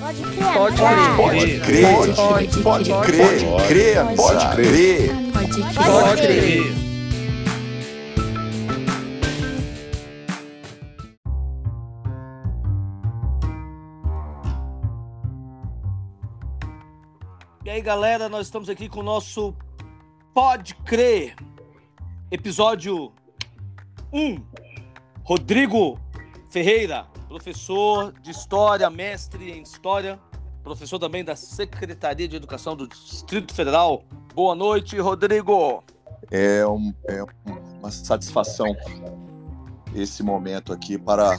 Pode crer, Pode crer. Pode crer, pode, pode crer, pode crer. Pode crer. E aí, galera, nós estamos aqui com o nosso Pode Crer, episódio 1. Rodrigo Ferreira, professor de História, mestre em História, professor também da Secretaria de Educação do Distrito Federal. Boa noite, Rodrigo. É, um- é uma satisfação esse momento aqui para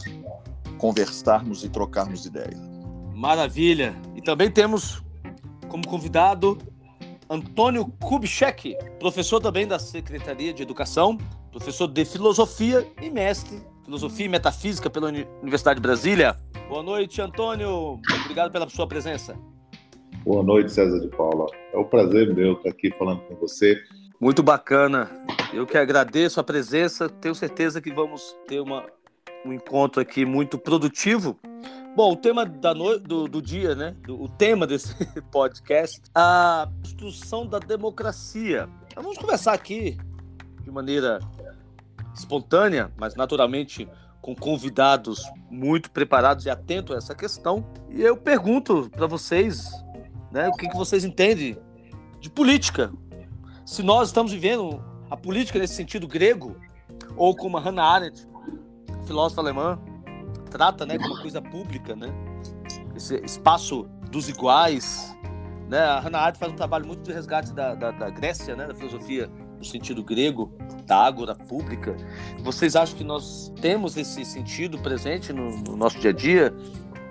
conversarmos e trocarmos ideia. Maravilha. E também temos como convidado Antônio Kubitschek, professor também da Secretaria de Educação, professor de Filosofia e mestre Filosofia e Metafísica pela Uni- Universidade de Brasília. Boa noite, Antônio. Obrigado pela sua presença. Boa noite, César de Paula. É um prazer meu estar aqui falando com você. Muito bacana. Eu que agradeço a presença. Tenho certeza que vamos ter uma, um encontro aqui muito produtivo. Bom, o tema da no... do, do dia, né? Do- o tema desse podcast, a construção da democracia. Então, vamos conversar aqui de maneira espontânea, mas naturalmente com convidados muito preparados e atentos a essa questão. E eu pergunto para vocês, né, o que, que vocês entendem de política? se nós estamos vivendo a política nesse sentido grego, ou como a Hannah Arendt, filósofa alemã, trata né, como coisa pública, né? esse espaço dos iguais. Né? A Hannah Arendt faz um trabalho muito de resgate da, da, da Grécia, né? da filosofia no sentido grego, da ágora pública. Vocês acham que nós temos esse sentido presente no, no nosso dia a dia?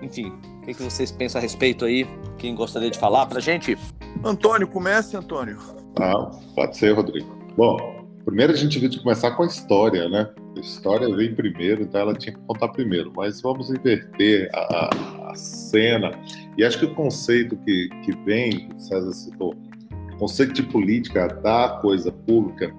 Enfim, o que, que vocês pensam a respeito aí? Quem gostaria de falar pra gente? Antônio, comece, Antônio. Ah, pode ser, Rodrigo. Bom, primeiro a gente tem que começar com a história, né? A história vem primeiro, então ela tinha que contar primeiro. Mas vamos inverter a, a- cena. E acho que o conceito que, que vem, que o César citou, conceito de política da coisa pública,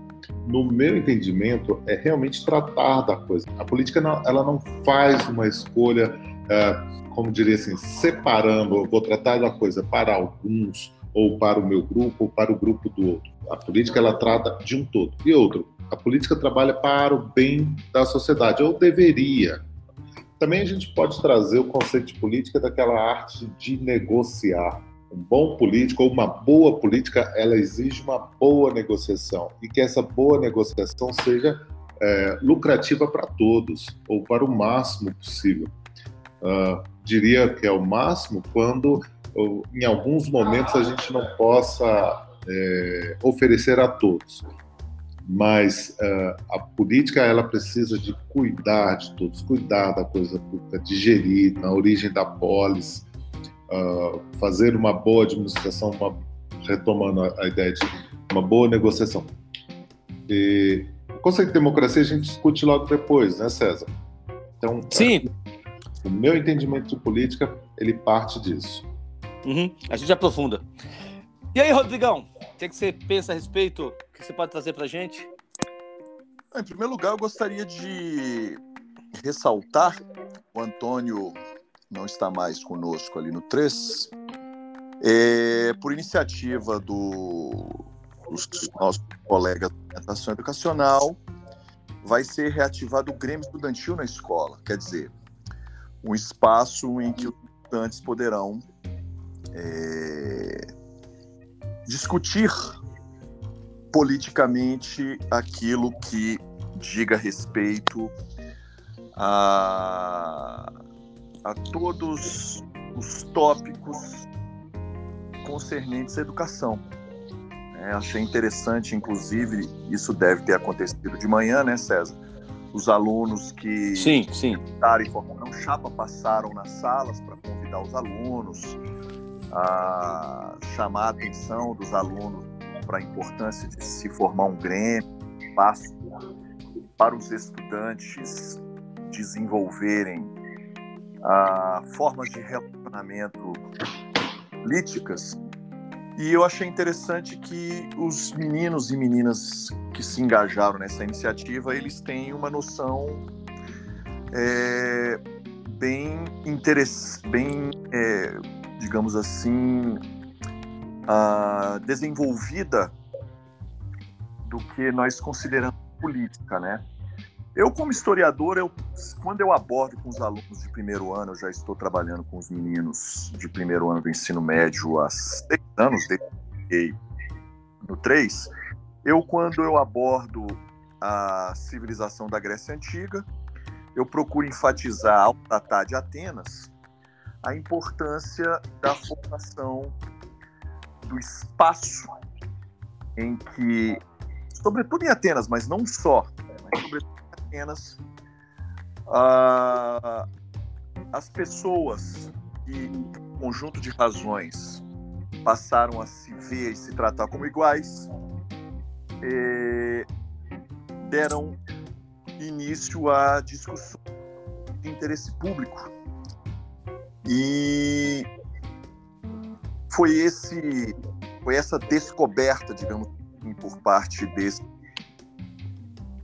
no meu entendimento, é realmente tratar da coisa. A política não, ela não faz uma escolha, ah, como diria assim, separando, eu vou tratar da coisa para alguns ou para o meu grupo ou para o grupo do outro. A política ela trata de um todo. E outro, a política trabalha para o bem da sociedade, ou deveria. Também a gente pode trazer o conceito de política daquela arte de negociar. Um bom político ou uma boa política, ela exige uma boa negociação e que essa boa negociação seja é, lucrativa para todos ou para o máximo possível. Ah, diria que é o máximo quando em alguns momentos a gente não possa é, oferecer a todos. Mas é, a política ela precisa de cuidar de todos, cuidar da coisa pública, de gerir na origem da polis, ah, fazer uma boa administração, uma, retomando a, a ideia de uma boa negociação. E, o conceito de democracia a gente discute logo depois, né, César? Então, Sim, o meu entendimento de política ele parte disso. Uhum, A gente aprofunda. E aí, Rodrigão, o que, que você pensa a respeito? O que você pode trazer pra gente? Em primeiro lugar, eu gostaria de ressaltar, o Antônio não está mais conosco ali no 3, é, por iniciativa do, dos nossos colegas da orientação educacional, vai ser reativado o Grêmio Estudantil na escola, quer dizer, um espaço em que os estudantes poderão é, discutir politicamente aquilo que diga respeito a, a todos os tópicos concernentes à educação. É, achei interessante, inclusive, isso deve ter acontecido de manhã, né, César? Os alunos que Sim, sim. Dar informação chapa passaram nas salas para convidar os alunos, a chamar a atenção dos alunos para a importância de se formar um grêmio, espaço para os estudantes desenvolverem ah, formas de relacionamento políticas. E eu achei interessante que os meninos e meninas que se engajaram nessa iniciativa, eles têm uma noção é, bem, interess bem é, digamos assim, desenvolvida do que nós consideramos política, né? Eu, como historiador, eu, quando eu abordo com os alunos de primeiro ano, eu já estou trabalhando com os meninos de primeiro ano do ensino médio há seis anos, desde no 3, eu, quando eu abordo a civilização da Grécia Antiga, eu procuro enfatizar, ao tratar de Atenas, a importância da formação do espaço em que, sobretudo em Atenas, mas não só, né, mas sobretudo em Atenas, uh, as pessoas que, por conjunto de razões, passaram a se ver e se tratar como iguais, deram início a discussões de interesse público. E foi esse foi essa descoberta, digamos assim, por parte desses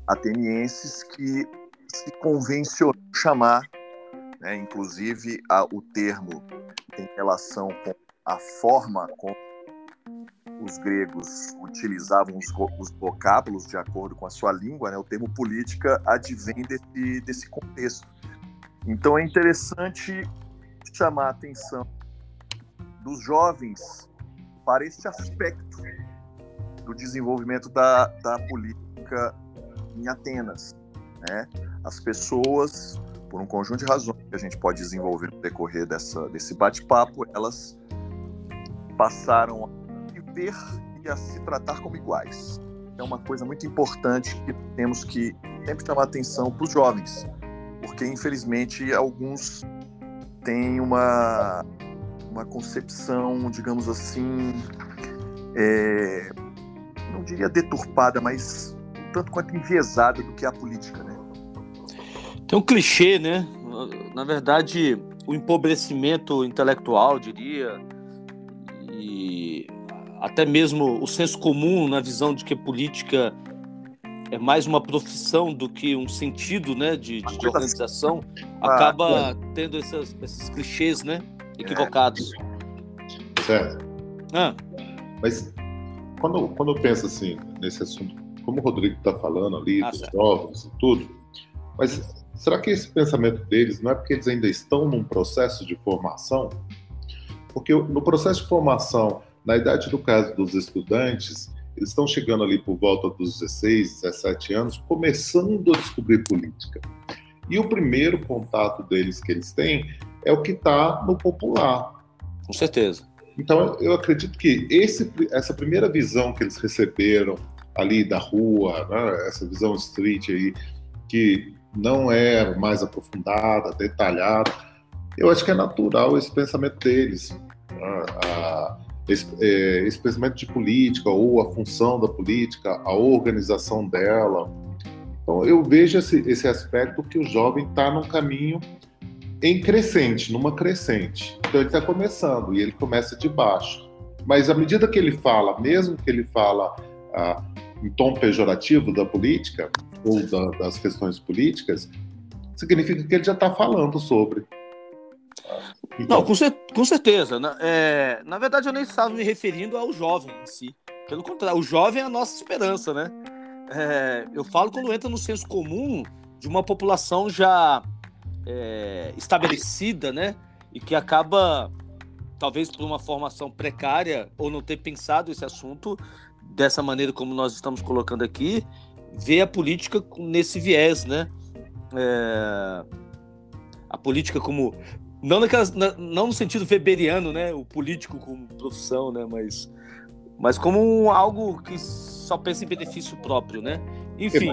atenienses que se convencionou chamar, né, inclusive a, o termo em relação com a forma como os gregos utilizavam os, os, vocábulos de acordo com a sua língua, né? o termo política advém desse, desse contexto. Então é interessante chamar a atenção dos jovens para este aspecto do desenvolvimento da, da política em Atenas. Né? As pessoas, por um conjunto de razões que a gente pode desenvolver no decorrer dessa, desse bate-papo, elas passaram a viver e a se tratar como iguais. É uma coisa muito importante que temos que sempre chamar atenção para os jovens, porque infelizmente alguns têm uma, uma concepção, digamos assim, é, não diria deturpada, mas tanto quanto enviesada do que é a política, né? Tem um clichê, né? Na verdade, o empobrecimento intelectual, diria, e até mesmo o senso comum na visão de que política é mais uma profissão do que um sentido né, de, de, de organização, ah, acaba é. tendo esses, esses clichês né, equivocados. Certo. Ah. Mas quando, quando eu penso assim, nesse assunto, como o Rodrigo está falando ali, ah, dos certo. jovens e tudo, mas será que esse pensamento deles não é porque eles ainda estão num processo de formação? Porque no processo de formação, na idade do caso dos estudantes, eles estão chegando ali por volta dos 16, 17 anos, começando a descobrir política. E o primeiro contato deles que eles têm é o que está no popular. Com certeza. Então, eu acredito que esse, essa primeira visão que eles receberam ali da rua, né, essa visão street aí, que não é mais aprofundada, detalhada, eu acho que é natural esse pensamento deles a, esse, é, esse pensamento de política ou a função da política, a organização dela. Então, eu vejo esse, esse aspecto que o jovem está num caminho em crescente, numa crescente. Então, ele está começando e ele começa de baixo. Mas à medida que ele fala, mesmo que ele fala ah, em tom pejorativo da política ou da, das questões políticas, significa que ele já está falando sobre. Não, com, cer com certeza. Na, é, na verdade, eu nem estava me referindo ao jovem em si. Pelo contrário, o jovem é a nossa esperança, né? É, eu falo quando entra no senso comum de uma população já é, estabelecida, né? E que acaba, talvez por uma formação precária ou não ter pensado esse assunto dessa maneira como nós estamos colocando aqui, vê a política nesse viés, né? É, a política como não, naquelas, na, não no sentido weberiano, né? O político como profissão, né? Mas, mas como um, algo que só pensa em benefício próprio, né? Enfim,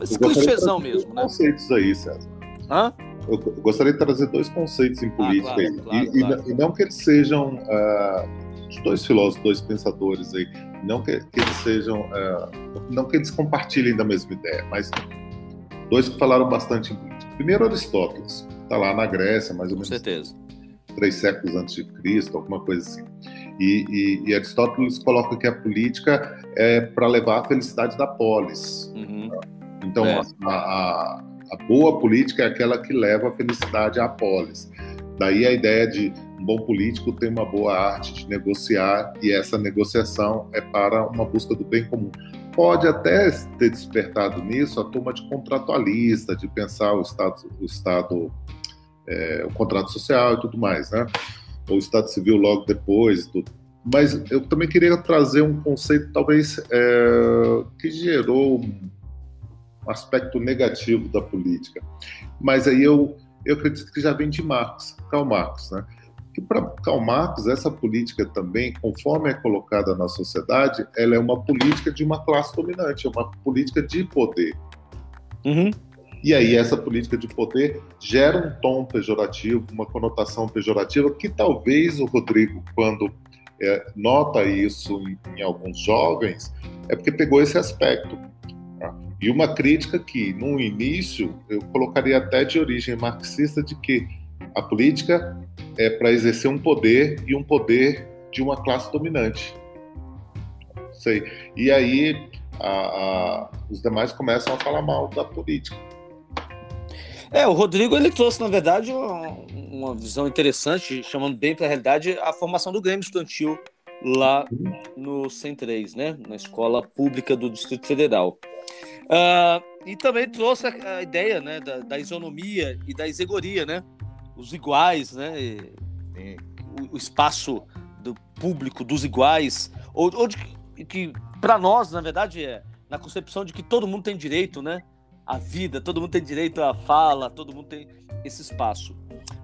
esse clichêzão mesmo, né? conceitos aí, César. Hã? Eu gostaria de trazer dois conceitos em ah, política ah, claro, claro, e, claro. e, não que eles sejam uh, os dois filósofos, dois pensadores aí, não que, que eles sejam, uh, não que eles compartilhem da mesma ideia, mas dois que falaram bastante em política. Primeiro, Aristóteles está lá na Grécia, mais ou menos. Com certeza. Três séculos antes de Cristo, alguma coisa assim. E, e, e Aristóteles coloca que a política é para levar a felicidade da polis. Uhum. Então, é. a, a, a, boa política é aquela que leva a felicidade à polis. Daí a ideia de um bom político tem uma boa arte de negociar e essa negociação é para uma busca do bem comum. Pode até ter despertado nisso a turma de contratualista, de pensar o Estado, o, estado, é, o contrato social e tudo mais, né? Ou o Estado Civil logo depois. Do... Mas eu também queria trazer um conceito, talvez, é, que gerou um aspecto negativo da política. Mas aí eu eu acredito que já vem de Marx, Karl Marx, né? Que para Karl Marx essa política também, conforme é colocada na sociedade, ela é uma política de uma classe dominante, é uma política de poder. Uhum. E aí essa política de poder gera um tom pejorativo, uma conotação pejorativa que talvez o Rodrigo, quando é, nota isso em, em alguns jovens, é porque pegou esse aspecto e uma crítica que, no início, eu colocaria até de origem marxista, de que a política é para exercer um poder e um poder de uma classe dominante. Sei. E aí a, a, os demais começam a falar mal da política. É, o Rodrigo ele trouxe, na verdade, uma, uma visão interessante, chamando bem para a realidade a formação do Grêmio Estudantil lá no 103, né, na escola pública do Distrito Federal. Uh, e também trouxe a, ideia né, da, da, isonomia e da isegoria, né? Os iguais, né? E, e, o, o, espaço do público dos iguais, ou, ou de, que para nós, na verdade, é na concepção de que todo mundo tem direito, né? A vida, todo mundo tem direito à fala, todo mundo tem esse espaço.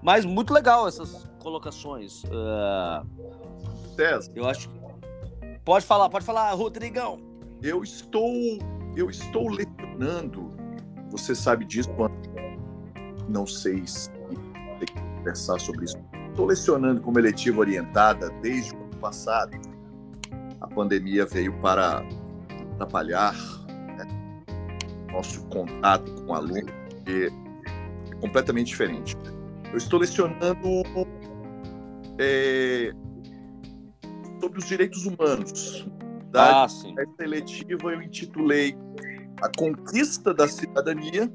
Mas muito legal essas colocações. Uh, César. Eu acho que. Pode falar, pode falar, Rodrigão. Eu estou eu estou lecionando, você sabe disso, não sei se tem que conversar sobre isso. Estou lecionando como eletiva orientada desde o ano passado. A pandemia veio para atrapalhar né, nosso contato com o aluno, que é completamente diferente. Eu estou lecionando é, sobre os direitos humanos, ah, sim. eletiva eu intitulei A Conquista da Cidadania,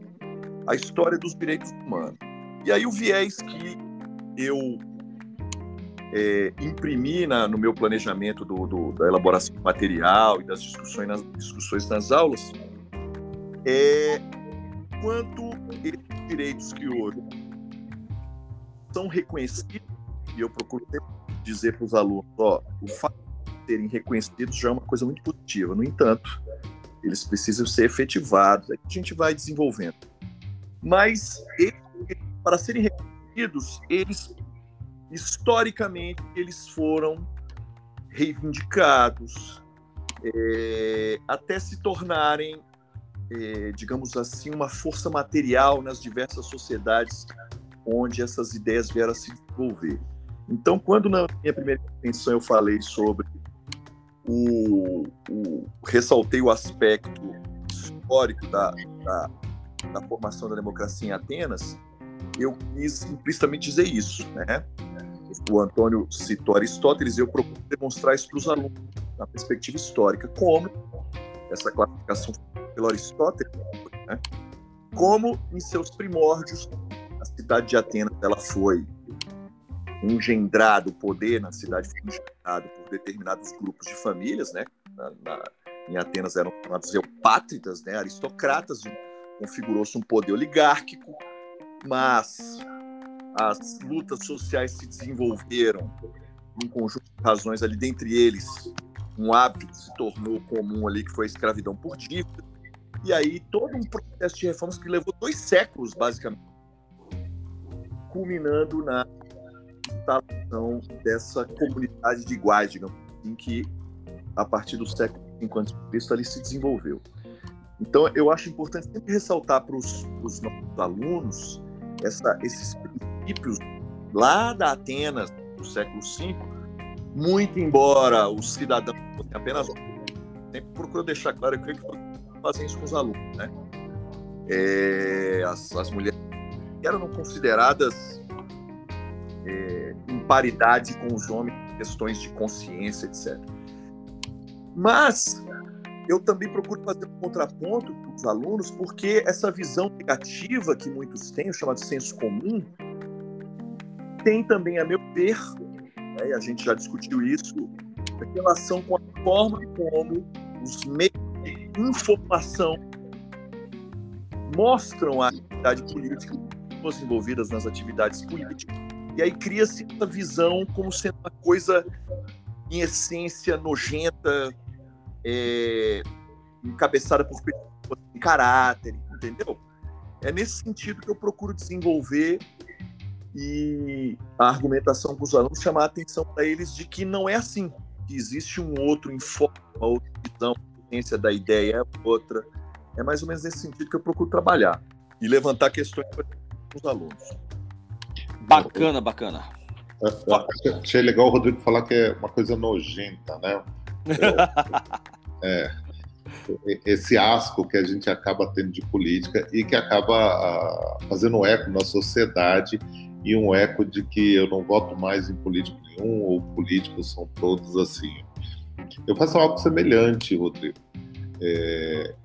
a História dos Direitos Humanos. E aí o viés que eu é, imprimi na, no meu planejamento do, do, da elaboração do material e das discussões nas, discussões nas aulas é quanto esses direitos que hoje são reconhecidos, e eu procuro dizer para os alunos, ó, o fato serem reconhecidos já é uma coisa muito positiva. No entanto, eles precisam ser efetivados. Aí a gente vai desenvolvendo. Mas, eles, para serem reconhecidos, eles, historicamente, eles foram reivindicados é, até se tornarem, é, digamos assim, uma força material nas diversas sociedades onde essas ideias vieram a se desenvolver. Então, quando na minha primeira intervenção eu falei sobre o, o, ressaltei o aspecto histórico da, da, da, formação da democracia em Atenas, eu quis implicitamente dizer isso, né? O Antônio citou Aristóteles e eu procuro demonstrar isso para os alunos, na perspectiva histórica, como essa classificação pelo Aristóteles, né? como em seus primórdios a cidade de Atenas ela foi engendrado o poder na cidade foi engendrado por determinados grupos de famílias, né? Na, na, em Atenas eram chamados eupátridas, né? Aristocratas, configurou-se um poder oligárquico, mas as lutas sociais se desenvolveram um conjunto de razões ali, dentre eles um hábito que se tornou comum ali, que foi a escravidão por dívida, e aí todo um processo de reformas que levou dois séculos, basicamente, culminando na instalação dessa comunidade de iguais, digamos assim, que a partir do século V a.C. ali se desenvolveu. Então, eu acho importante sempre ressaltar para os nossos alunos essa, esses princípios lá da Atenas do século V, muito embora os cidadãos fossem apenas sempre procuro deixar claro, eu creio que fazem isso com os alunos, né? É, as, as mulheres eram consideradas é, em paridade com os homens em questões de consciência, etc. Mas eu também procuro fazer um contraponto para os alunos, porque essa visão negativa que muitos têm, o chamado senso comum, tem também, a meu ver, né, a gente já discutiu isso, a relação com a forma como os meios de informação mostram a atividade política, pessoas envolvidas nas atividades políticas, e aí cria-se essa visão como sendo uma coisa, em essência, nojenta, é, encabeçada por pessoas em caráter, entendeu? É nesse sentido que eu procuro desenvolver e a argumentação com os alunos chamar a atenção para eles de que não é assim, que existe um outro enfoque, uma outra visão, a ciência da ideia é outra. É mais ou menos nesse sentido que eu procuro trabalhar e levantar questões para os alunos. Bacana, bacana. É, é, achei legal o Rodrigo falar que é uma coisa nojenta, né? É, é, esse asco que a gente acaba tendo de política e que acaba ah, fazendo eco na sociedade e um eco de que eu não voto mais em político nenhum ou políticos são todos assim. Eu faço algo semelhante, Rodrigo. É,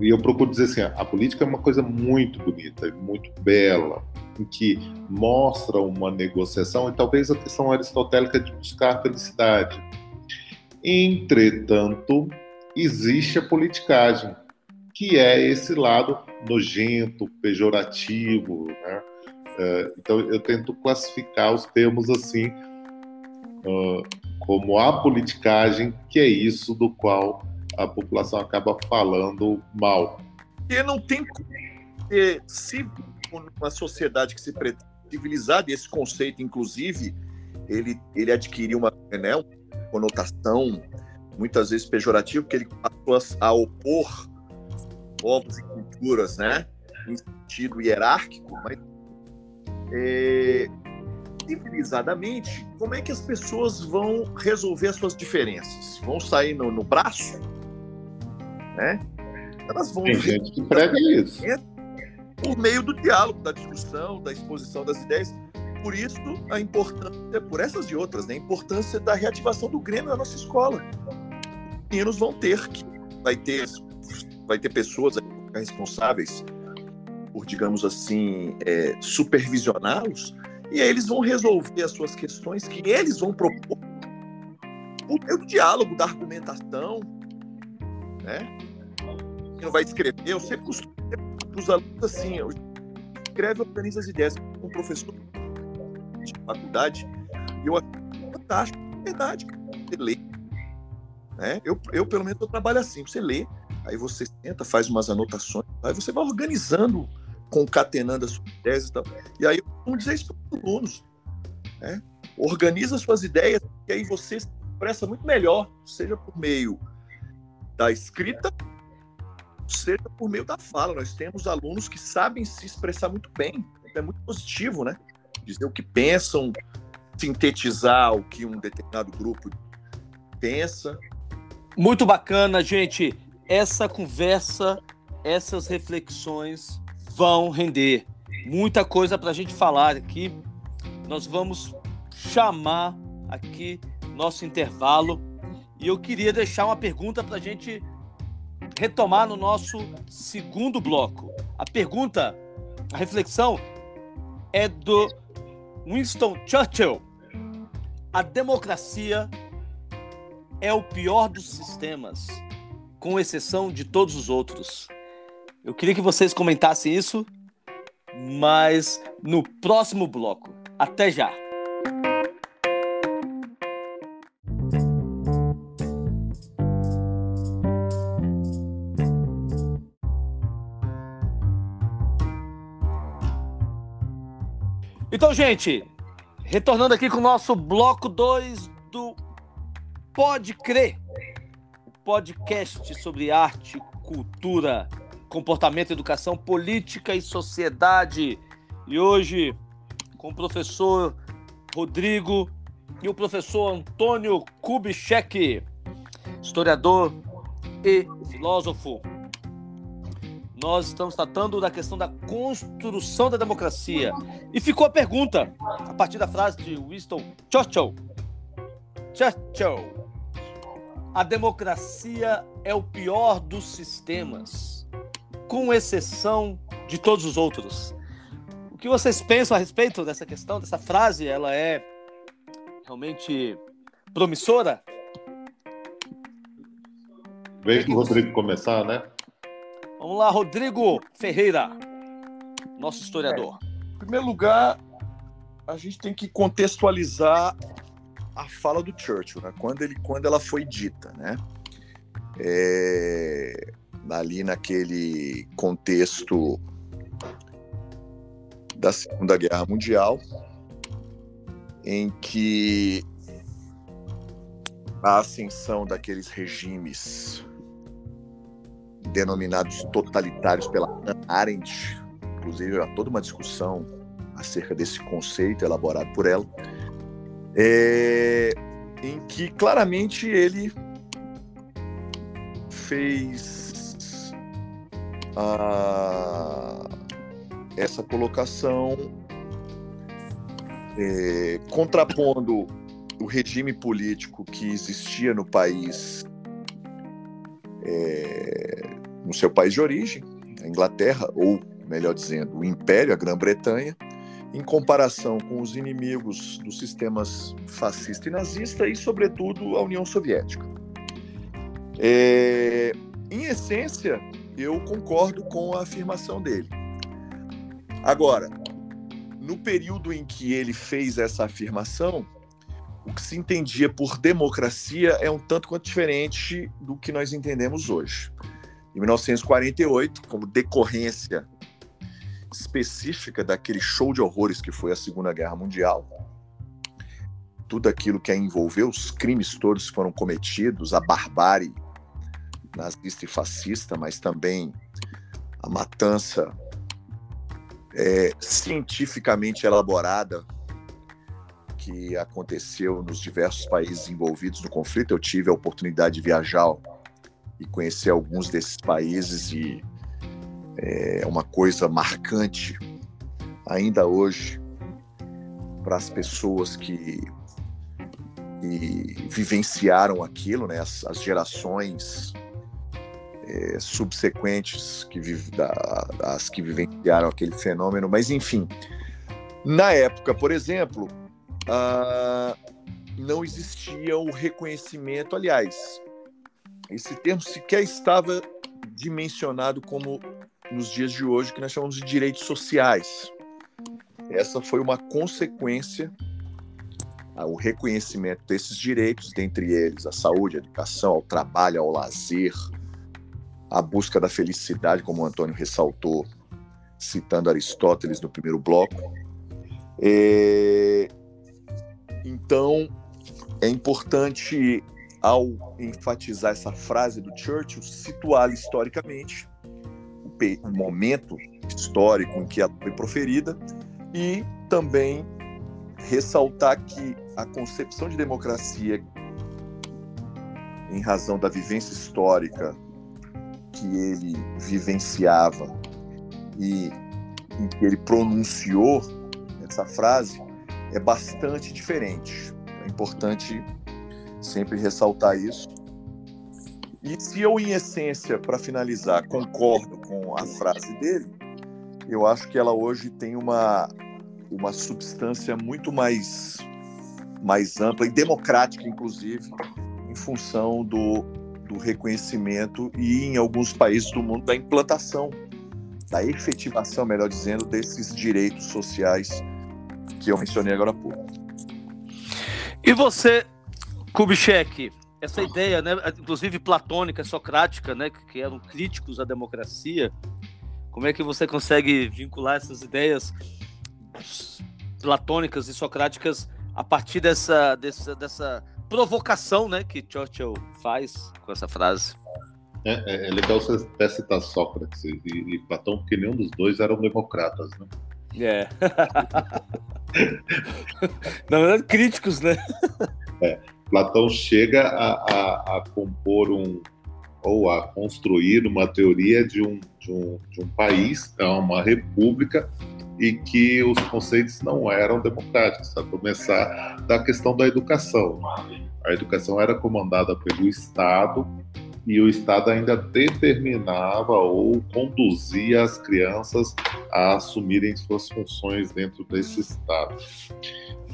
e eu procuro dizer assim, a política é uma coisa muito bonita, muito bela, em que mostra uma negociação e talvez a questão aristotélica de buscar a felicidade. Entretanto, existe a politicagem, que é esse lado nojento, pejorativo, né? É, então eu tento classificar os termos assim uh, como a politicagem, que é isso do qual a população acaba falando mal. E não tem se uma sociedade que se pretende civilizada, esse conceito, inclusive, ele, ele adquiriu uma, né, uma conotação muitas vezes pejorativa, porque ele passou a opor povos e culturas, né, em sentido hierárquico, mas é, civilizadamente, como é que as pessoas vão resolver as suas diferenças? Vão sair no, no braço? Né? Elas vão. Tem gente que prega isso. Por meio do diálogo, da discussão, da exposição das ideias. Por isso, a importância, por essas e outras, né, a importância da reativação do Grêmio na nossa escola. Os meninos vão ter que. Vai ter, vai ter pessoas responsáveis por, digamos assim, é, supervisioná-los, e aí eles vão resolver as suas questões que eles vão propor por meio do diálogo, da argumentação, né? Não vai escrever, eu sempre costumo os alunos assim, eu escreve, organiza as ideias com um professor de faculdade, e eu acho fantástico, é verdade, você lê, né? Eu, eu pelo menos eu trabalho assim, você lê, aí você senta, faz umas anotações, aí você vai organizando concatenando as suas ideias e tal. E aí, vamos dizer isso para os alunos. Né? Organiza suas ideias, que aí você se expressa muito melhor, seja por meio da escrita, seja por meio da fala. Nós temos alunos que sabem se expressar muito bem. É muito positivo, né? Dizer o que pensam, sintetizar o que um determinado grupo pensa. Muito bacana, gente. Essa conversa, essas reflexões vão render muita coisa para a gente falar aqui. Nós vamos chamar aqui nosso intervalo e eu queria deixar uma pergunta para a gente retomar no nosso segundo bloco. A pergunta, a reflexão é do Winston Churchill. A democracia é o pior dos sistemas, com exceção de todos os outros. Eu queria que vocês comentassem isso, mas no próximo bloco. Até já! Então, gente, retornando aqui com o nosso bloco 2 do Pode Crer, podcast sobre arte, cultura comportamento, educação, política e sociedade. E hoje, com o professor Rodrigo e o professor Antônio Kubitschek, historiador e filósofo. Nós estamos tratando da questão da construção da democracia. E ficou a pergunta, a partir da frase de Winston Churchill. Churchill. A democracia é o pior dos sistemas com exceção de todos os outros. O que vocês pensam a respeito dessa questão, dessa frase? Ela é realmente promissora? Vem com o Rodrigo começar, né? Vamos lá, Rodrigo Ferreira, nosso historiador. É, em primeiro lugar, a gente tem que contextualizar a fala do Churchill, né? quando, ele, quando ela foi dita, né? É, ali naquele contexto da Segunda Guerra Mundial, em que a ascensão daqueles regimes denominados totalitários pela Arendt, inclusive há toda uma discussão acerca desse conceito elaborado por ela, é, em que claramente ele fez a, essa colocação é, contrapondo o regime político que existia no país, é, no seu país de origem, a Inglaterra, ou melhor dizendo, o Império, a Grã-Bretanha, em comparação com os inimigos dos sistemas fascista e nazista e, sobretudo, a União Soviética. É, em essência, eu concordo com a afirmação dele. Agora, no período em que ele fez essa afirmação, o que se entendia por democracia é um tanto quanto diferente do que nós entendemos hoje. Em 1948, como decorrência específica daquele show de horrores que foi a Segunda Guerra Mundial. Tudo aquilo que a envolveu, os crimes todos foram cometidos, a barbárie nazista e fascista, mas também a matança é, cientificamente elaborada que aconteceu nos diversos países envolvidos no conflito. Eu tive a oportunidade de viajar e conhecer alguns desses países e é uma coisa marcante ainda hoje para as pessoas que, que, vivenciaram aquilo, né? as, as gerações é, subsequentes que da, as que vivenciaram aquele fenômeno, mas enfim, na época, por exemplo, ah, não existia o reconhecimento, aliás, esse termo sequer estava dimensionado como nos dias de hoje que nós chamamos de direitos sociais. Essa foi uma consequência o reconhecimento desses direitos, dentre eles a saúde, a educação, ao trabalho, ao lazer, a busca da felicidade, como o Antônio ressaltou, citando Aristóteles no primeiro bloco. É... Então, é importante, ao enfatizar essa frase do Churchill, situá-la historicamente o momento histórico em que ela foi proferida e também ressaltar que a concepção de democracia, em razão da vivência histórica que ele vivenciava e em que ele pronunciou essa frase, é bastante diferente. É importante sempre ressaltar isso e se eu, em essência, para finalizar, concordo com a frase dele, eu acho que ela hoje tem uma, uma substância muito mais, mais ampla e democrática, inclusive, em função do, do reconhecimento e, em alguns países do mundo, da implantação, da efetivação, melhor dizendo, desses direitos sociais que eu mencionei agora há pouco. E você, Kubitschek, essa ideia, né, inclusive platônica, socrática, né, que eram críticos à democracia, como é que você consegue vincular essas ideias platônicas e socráticas a partir dessa, dessa, dessa provocação, né, que Churchill faz com essa frase? É, é, é legal você até citar Sócrates e, e, Platão, porque nenhum dos dois eram democratas, né? É. Na verdade, críticos, né? É. Platão chega a, a, a, compor um ou a construir uma teoria de um, de um, de um país, é uma república, e que os conceitos não eram democráticos, a começar da questão da educação. A educação era comandada pelo Estado e o Estado ainda determinava ou conduzia as crianças a assumirem suas funções dentro desse Estado.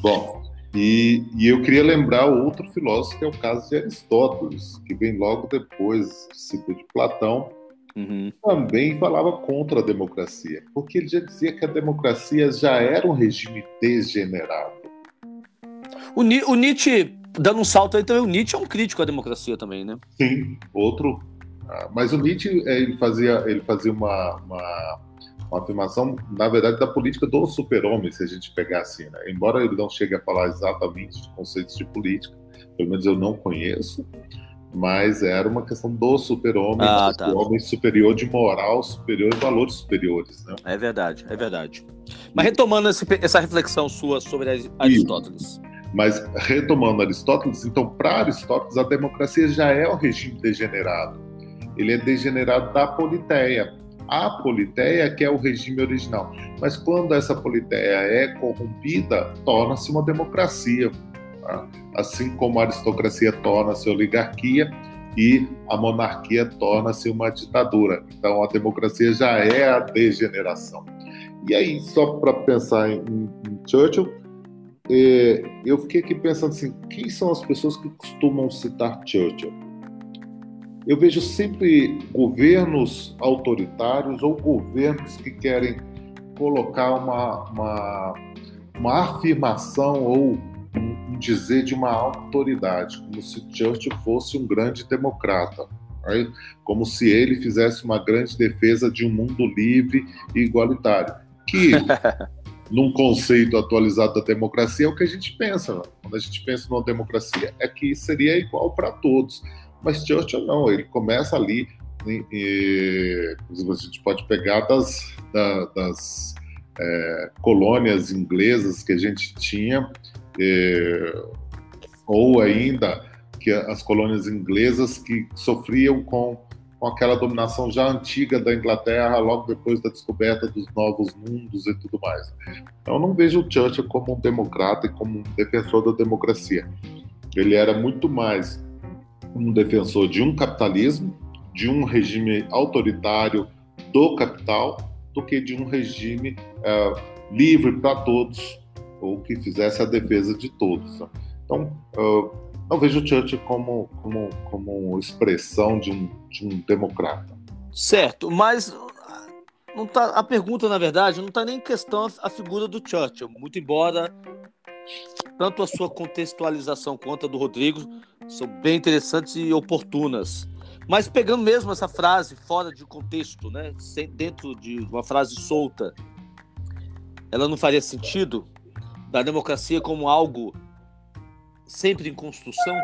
Bom, e, e, eu queria lembrar outro filósofo, que é o caso de Aristóteles, que vem logo depois, discípulo de Platão, uhum. também falava contra a democracia, porque ele já dizia que a democracia já era um regime degenerado. O, o Nietzsche, dando um salto aí também, o Nietzsche é um crítico à democracia também, né? Sim, outro. Ah, mas o Nietzsche, ele fazia, ele fazia uma, uma uma afirmação, na verdade, da política do super-homem, se a gente pegar assim, né? Embora ele não chegue a falar exatamente de conceitos de política, pelo menos eu não conheço, mas era uma questão do super-homem, ah, tá. do homem superior de moral superior e valores superiores, né? É verdade, é verdade. Mas retomando esse, essa reflexão sua sobre Aristóteles. Isso. Mas retomando Aristóteles, então, para Aristóteles, a democracia já é um regime degenerado. Ele é degenerado da politeia, a politeia, que é o regime original. Mas quando essa politeia é corrompida, torna-se uma democracia. Tá? Assim como a aristocracia torna-se oligarquia e a monarquia torna-se uma ditadura. Então a democracia já é a degeneração. E aí, só para pensar em, em Churchill, eh, eu fiquei aqui pensando assim: quem são as pessoas que costumam citar Churchill? eu vejo sempre governos autoritários ou governos que querem colocar uma, uma, uma afirmação ou um dizer de uma autoridade, como se Churchill fosse um grande democrata, right? como se ele fizesse uma grande defesa de um mundo livre e igualitário, que num conceito atualizado da democracia é o que a gente pensa. Né? Quando a gente pensa numa democracia, é que seria igual para todos. Mas Churchill não, ele começa ali, e, e a gente pode pegar das, da, das é, colônias inglesas que a gente tinha, é, ou ainda que as colônias inglesas que sofriam com, com aquela dominação já antiga da Inglaterra, logo depois da descoberta dos novos mundos e tudo mais. Então, eu não vejo o Churchill como um democrata e como um defensor da democracia. Ele era muito mais um defensor de um capitalismo, de um regime autoritário do capital, do que de um regime é, livre para todos, ou que fizesse a defesa de todos. Então, uh, não vejo o Churchill como, como, como expressão de um, de um democrata. Certo, mas não tá, a pergunta, na verdade, não está nem em questão a, figura do Churchill, muito embora tanto a sua contextualização quanto a do Rodrigo são bem interessantes e oportunas. Mas pegando mesmo essa frase fora de contexto, né, dentro de uma frase solta, ela não faria sentido da democracia como algo sempre em construção?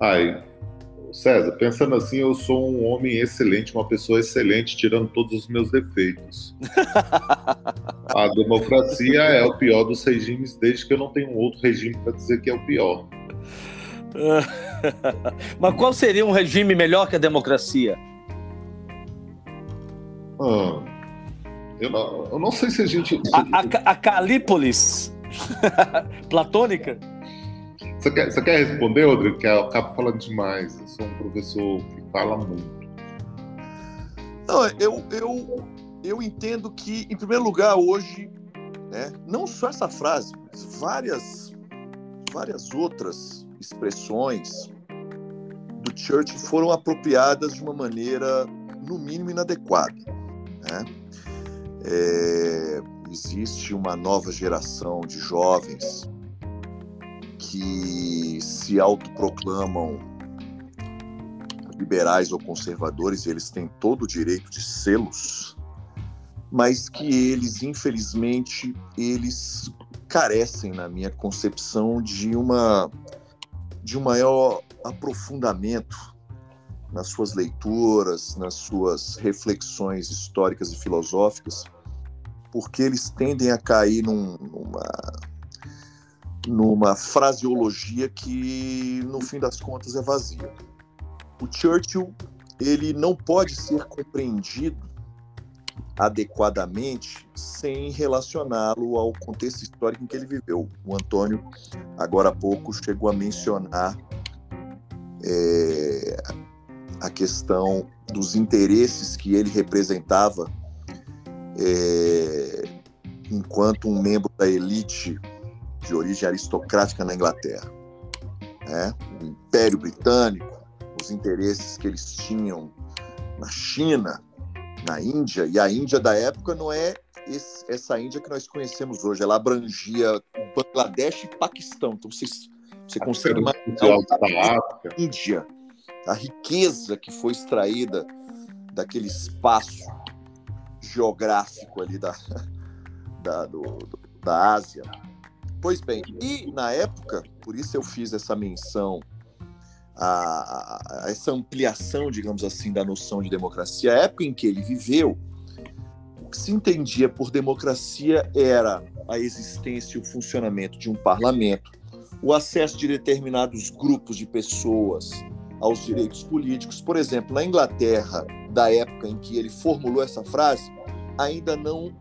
Ai, César, pensando assim, eu sou um homem excelente, uma pessoa excelente, tirando todos os meus defeitos. a democracia é o pior dos regimes, desde que eu não tenho um outro regime para dizer que é o pior. Mas qual seria um regime melhor que a democracia? Ah, eu, não, eu, não, sei se a gente. A, a, a Calípolis platônica? Você quer, você quer responder, Rodrigo? Que eu acabo falando demais. Sou um professor que fala muito. Não, eu, eu, eu entendo que, em primeiro lugar, hoje, né, não só essa frase, mas várias, várias outras expressões do Church foram apropriadas de uma maneira, no mínimo, inadequada. Né? É, existe uma nova geração de jovens que se autoproclamam liberais ou conservadores, eles têm todo o direito de sê-los, mas que eles, infelizmente, eles carecem, na minha concepção, de uma de um maior aprofundamento nas suas leituras, nas suas reflexões históricas e filosóficas, porque eles tendem a cair num, numa numa fraseologia que, no fim das contas, é vazia. O Churchill ele não pode ser compreendido adequadamente sem relacioná-lo ao contexto histórico em que ele viveu. O Antônio, agora há pouco, chegou a mencionar é, a questão dos interesses que ele representava é, enquanto um membro da elite de origem aristocrática na Inglaterra. Né? O Império Britânico, os interesses que eles tinham na China, na Índia, e a Índia da época não é esse, essa Índia que nós conhecemos hoje, ela abrangia Bangladesh e Paquistão. Então você, você consegue imaginar a Índia, a riqueza que foi extraída daquele espaço geográfico ali da, da, do, da Ásia. Pois bem, e na época, por isso eu fiz essa menção a, a, essa ampliação, digamos assim, da noção de democracia, a época em que ele viveu, o que se entendia por democracia era a existência e o funcionamento de um parlamento, o acesso de determinados grupos de pessoas aos direitos políticos. Por exemplo, na Inglaterra, da época em que ele formulou essa frase, ainda não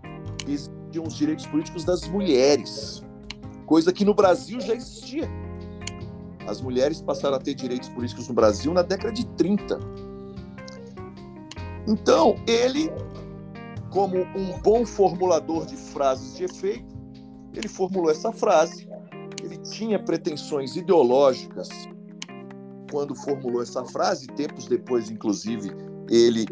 existiam os direitos políticos das mulheres, coisa que no Brasil já existia. As mulheres passaram a ter direitos políticos no Brasil na década de 30. Então, ele, como um bom formulador de frases de efeito, ele formulou essa frase. Ele tinha pretensões ideológicas quando formulou essa frase, tempos depois, inclusive, ele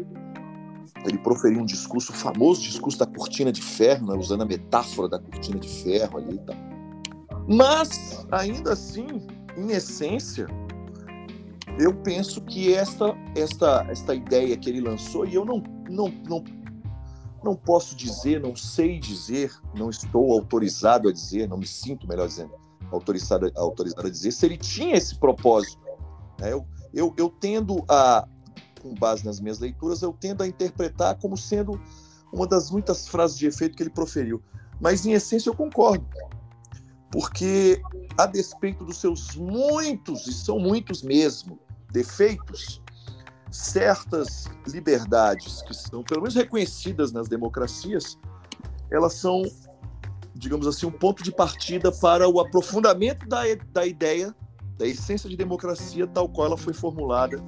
ele proferiu um discurso, o famoso discurso da cortina de ferro, né, usando a metáfora da cortina de ferro ali e tal. Mas, ainda assim, em essência, eu penso que esta, esta, esta ideia que ele lançou, e eu não, não, não, não posso dizer, não sei dizer, não estou autorizado a dizer, não me sinto, melhor dizendo, autorizado, autorizado a dizer, se ele tinha esse propósito. Né? Eu, eu, eu tendo a, com base nas minhas leituras, eu tendo a interpretar como sendo uma das muitas frases de efeito que ele proferiu. Mas, em essência, eu concordo porque, a despeito dos seus muitos, e são muitos mesmo, defeitos, certas liberdades que são, pelo menos, reconhecidas nas democracias, elas são, digamos assim, um ponto de partida para o aprofundamento da, da ideia, da essência de democracia, tal qual ela foi formulada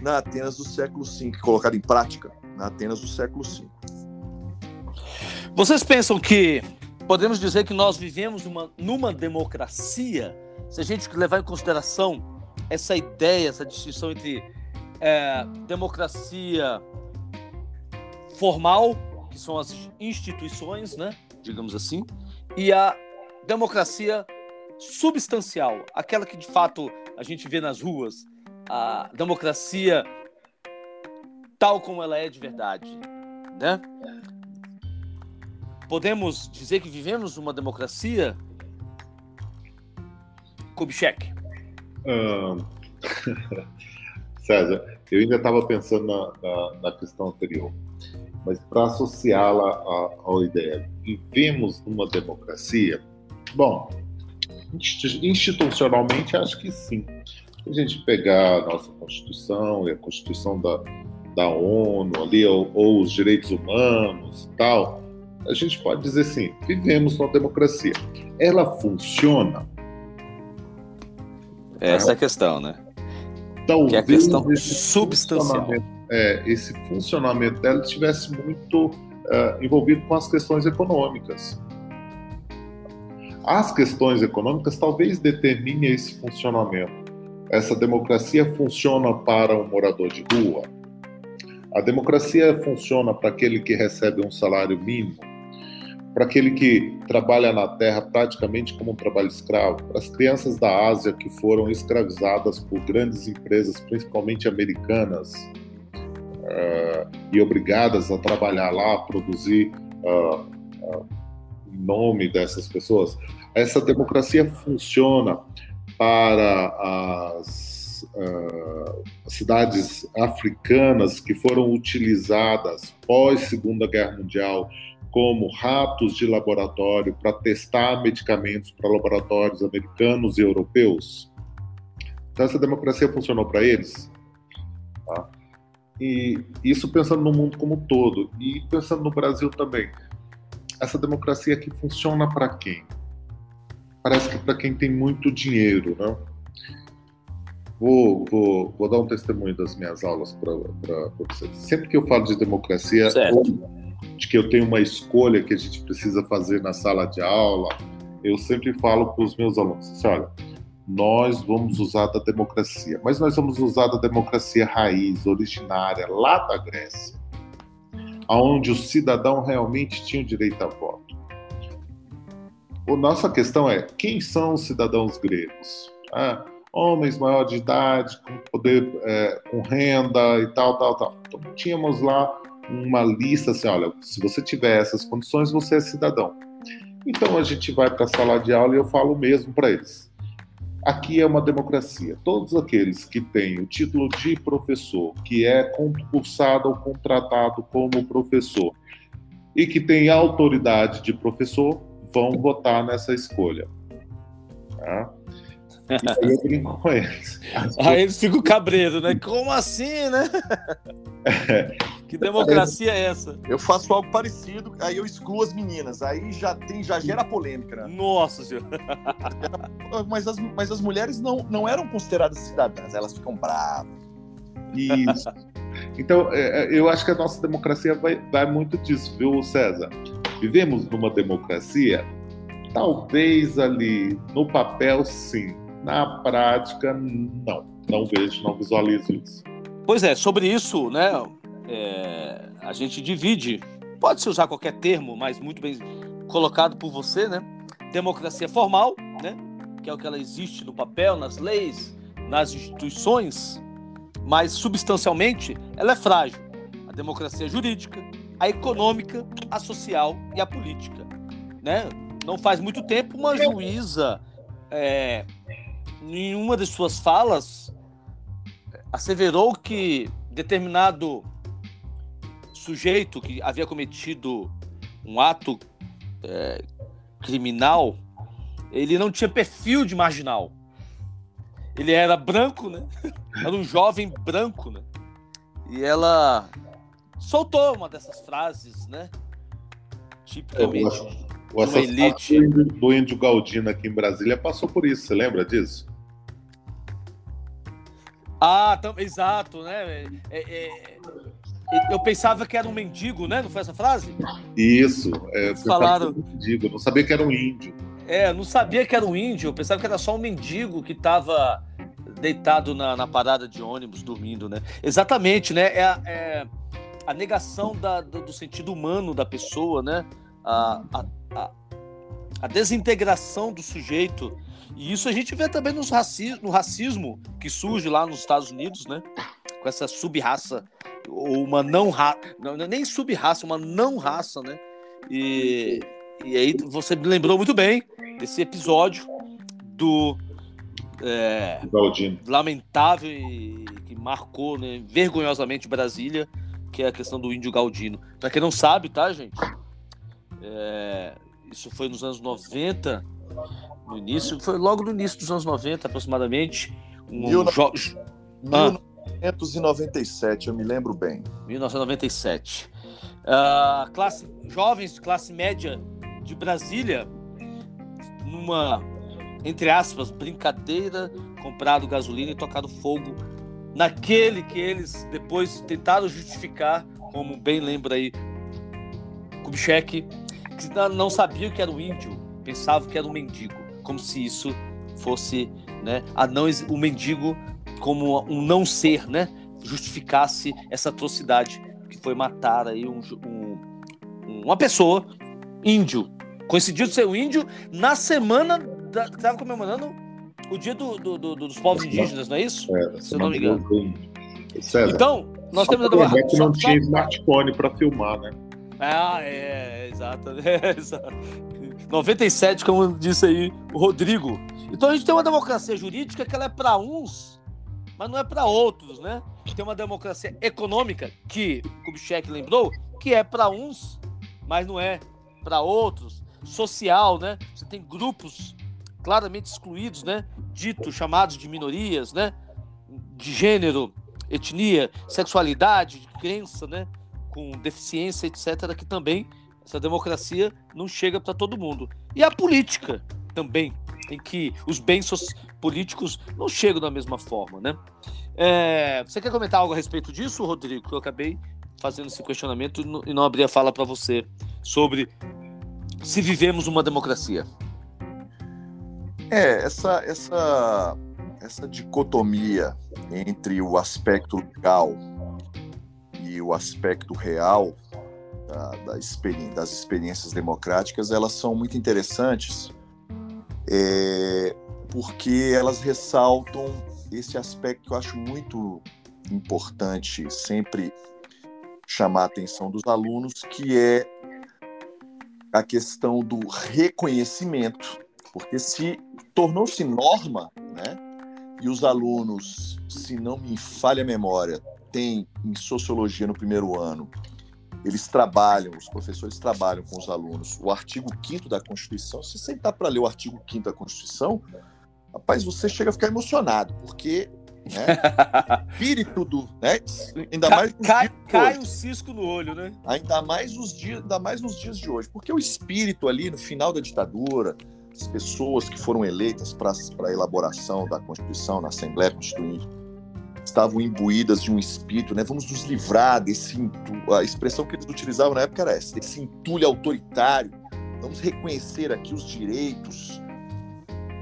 na Atenas do século V, colocada em prática na Atenas do século V. Vocês pensam que podemos dizer que nós vivemos uma, numa democracia, se a gente levar em consideração essa ideia, essa distinção entre é, democracia formal, que são as instituições, né, digamos assim, e a democracia substancial, aquela que de fato a gente vê nas ruas, a democracia tal como ela é de verdade, né? Podemos dizer que vivemos uma democracia? Kubitschek. Uh... César, eu ainda estava pensando na, na, na, questão anterior, mas para associá-la à, à ideia, vivemos numa democracia? Bom, institucionalmente acho que sim. Se a gente pegar a nossa Constituição e a Constituição da, da ONU ali, ou, ou os direitos humanos e tal, a gente pode dizer assim: vivemos numa democracia. Ela funciona? Essa é a questão, né? Então, que é a questão substancial. É, esse funcionamento dela estivesse muito uh, envolvido com as questões econômicas. As questões econômicas talvez determinem esse funcionamento. Essa democracia funciona para um morador de rua? A democracia funciona para aquele que recebe um salário mínimo? Para aquele que trabalha na terra praticamente como um trabalho escravo, para as crianças da Ásia que foram escravizadas por grandes empresas, principalmente americanas, uh, e obrigadas a trabalhar lá, produzir uh, uh, nome dessas pessoas. Essa democracia funciona para as uh, cidades africanas que foram utilizadas pós Segunda Guerra Mundial como ratos de laboratório para testar medicamentos para laboratórios americanos e europeus. Então, essa democracia funcionou para eles. Tá? E isso pensando no mundo como um todo e pensando no Brasil também. Essa democracia aqui funciona para quem? Parece que para quem tem muito dinheiro, né? Vou, vou, vou dar um testemunho das minhas aulas para vocês. Sempre que eu falo de democracia, Certo. De que eu tenho uma escolha que a gente precisa fazer na sala de aula, eu sempre falo para os meus alunos: assim, olha, nós vamos usar da democracia, mas nós vamos usar da democracia raiz, originária, lá da Grécia, onde o cidadão realmente tinha o direito a voto. A nossa questão é: quem são os cidadãos gregos? Ah, homens maior de idade, com poder, é, com renda e tal, tal, tal. Então, tínhamos lá uma lista assim: olha, se você tiver essas condições, você é cidadão. Então a gente vai para a sala de aula e eu falo mesmo para eles. Aqui é uma democracia. Todos aqueles que têm o título de professor, que é concursado ou contratado como professor e que tem autoridade de professor, vão votar nessa escolha. Tá? E aí eu brinco com eles. Aí eles ficam cabreiros, né? Como assim, né? Que democracia é essa? Eu faço algo parecido, aí eu excluo as meninas. Aí já tem, já gera polêmica, né? Nossa senhora. Mas as, mas as mulheres não, não eram consideradas cidadãs, elas ficam bravas. Isso. Então, é, é, eu acho que a nossa democracia vai, vai muito disso, viu, César? Vivemos numa democracia, talvez ali no papel, sim. Na prática, não. Não vejo, não visualizo isso. Pois é, sobre isso, né? É, a gente divide. Pode-se usar qualquer termo, mas muito bem colocado por você, né? Democracia formal, né? Que é o que ela existe no papel, nas leis, nas instituições, mas substancialmente ela é frágil. A democracia jurídica, a econômica, a social e a política, né? Não faz muito tempo uma juíza, é, em uma de suas falas, asseverou que determinado sujeito que havia cometido um ato é, criminal, ele não tinha perfil de marginal. Ele era branco, né? Era um jovem branco, né? E ela soltou uma dessas frases, né? Tipicamente. O Uma elite. do índio Galdino aqui em Brasília passou por isso, você lembra disso? Ah, tam- exato, né? É- é- é- eu pensava que era um mendigo, né? Não foi essa frase? Isso. É, Falaram. um mendigo, eu não sabia que era um índio. É, eu não sabia que era um índio, eu pensava que era só um mendigo que estava deitado na, na parada de ônibus, dormindo, né? Exatamente, né? É, a- é a negação da- do, do sentido humano da pessoa, né? A, a, a, a desintegração do sujeito. E isso a gente vê também nos raci no racismo que surge lá nos Estados Unidos, né? Com essa sub-raça, ou uma não raça, nem sub-raça, uma não raça, né? E, e aí você me lembrou muito bem desse episódio do é, lamentável e que marcou né, vergonhosamente Brasília, que é a questão do índio Galdino. Pra quem não sabe, tá, gente? É, isso foi nos anos 90, no início, foi logo no início dos anos 90, aproximadamente. Um jo- Ah. 1997, eu me lembro bem. 1997. Ah, classe, jovens de classe média de Brasília, numa, entre aspas, brincadeira, comprado gasolina e tocado fogo naquele que eles depois tentaram justificar, como bem lembra aí Kubitschek, que não- sabia que era um índio, pensava que era um mendigo, como se isso fosse né, a não, o mendigo como um não ser, né? justificasse essa atrocidade que foi matar aí um, um- uma pessoa índio. Coincidiu de ser um índio na semana da, que estava comemorando o dia do- do- do- dos povos indígenas, não é isso? É, Se eu não me engano. César, Então, nós só temos pra lembrar que não só- tinha smartphone para filmar, né? Ah, é, exato. É, exato. 97, como disse aí o Rodrigo. Então a gente tem uma democracia jurídica que ela é para uns, mas não é para outros, né? Tem uma democracia econômica que Kubitschek lembrou, que é para uns, mas não é para outros. Social, né? Você tem grupos claramente excluídos, né? Ditos, chamados de minorias, né? De gênero, etnia, sexualidade, de crença, né? Com deficiência, etc., que também essa democracia não chega para todo mundo. E a política também, em que os bens, so- políticos não chegam da mesma forma, né? É, você quer comentar algo a respeito disso, Rodrigo? Eu acabei fazendo esse questionamento e não abri a fala para você sobre se vivemos uma democracia. É, essa, essa, essa dicotomia entre o aspecto legal e o aspecto real da, da das experiências democráticas, elas são muito interessantes é, porque elas ressaltam esse aspecto que eu acho muito importante sempre chamar a atenção dos alunos, que é a questão do reconhecimento, porque se tornou-se norma, né? E os alunos, se não me falha a memória, têm em sociologia no primeiro ano, eles trabalham, os professores trabalham com os alunos o artigo 5 da Constituição. Se sentar para ler o artigo 5 da Constituição, rapaz, você chega a ficar emocionado, porque né? Espírito do. Né? Ainda mais cai, cai um cisco no olho, né? Ainda mais, os dias, ainda mais nos dias de hoje. Porque o espírito ali, no final da ditadura, as pessoas que foram eleitas para a elaboração da Constituição, na Assembleia Constituinte, estavam imbuídas de um espírito, né? Vamos nos livrar desse. A expressão que eles utilizavam na época era essa: esse entulho autoritário. Vamos reconhecer aqui os direitos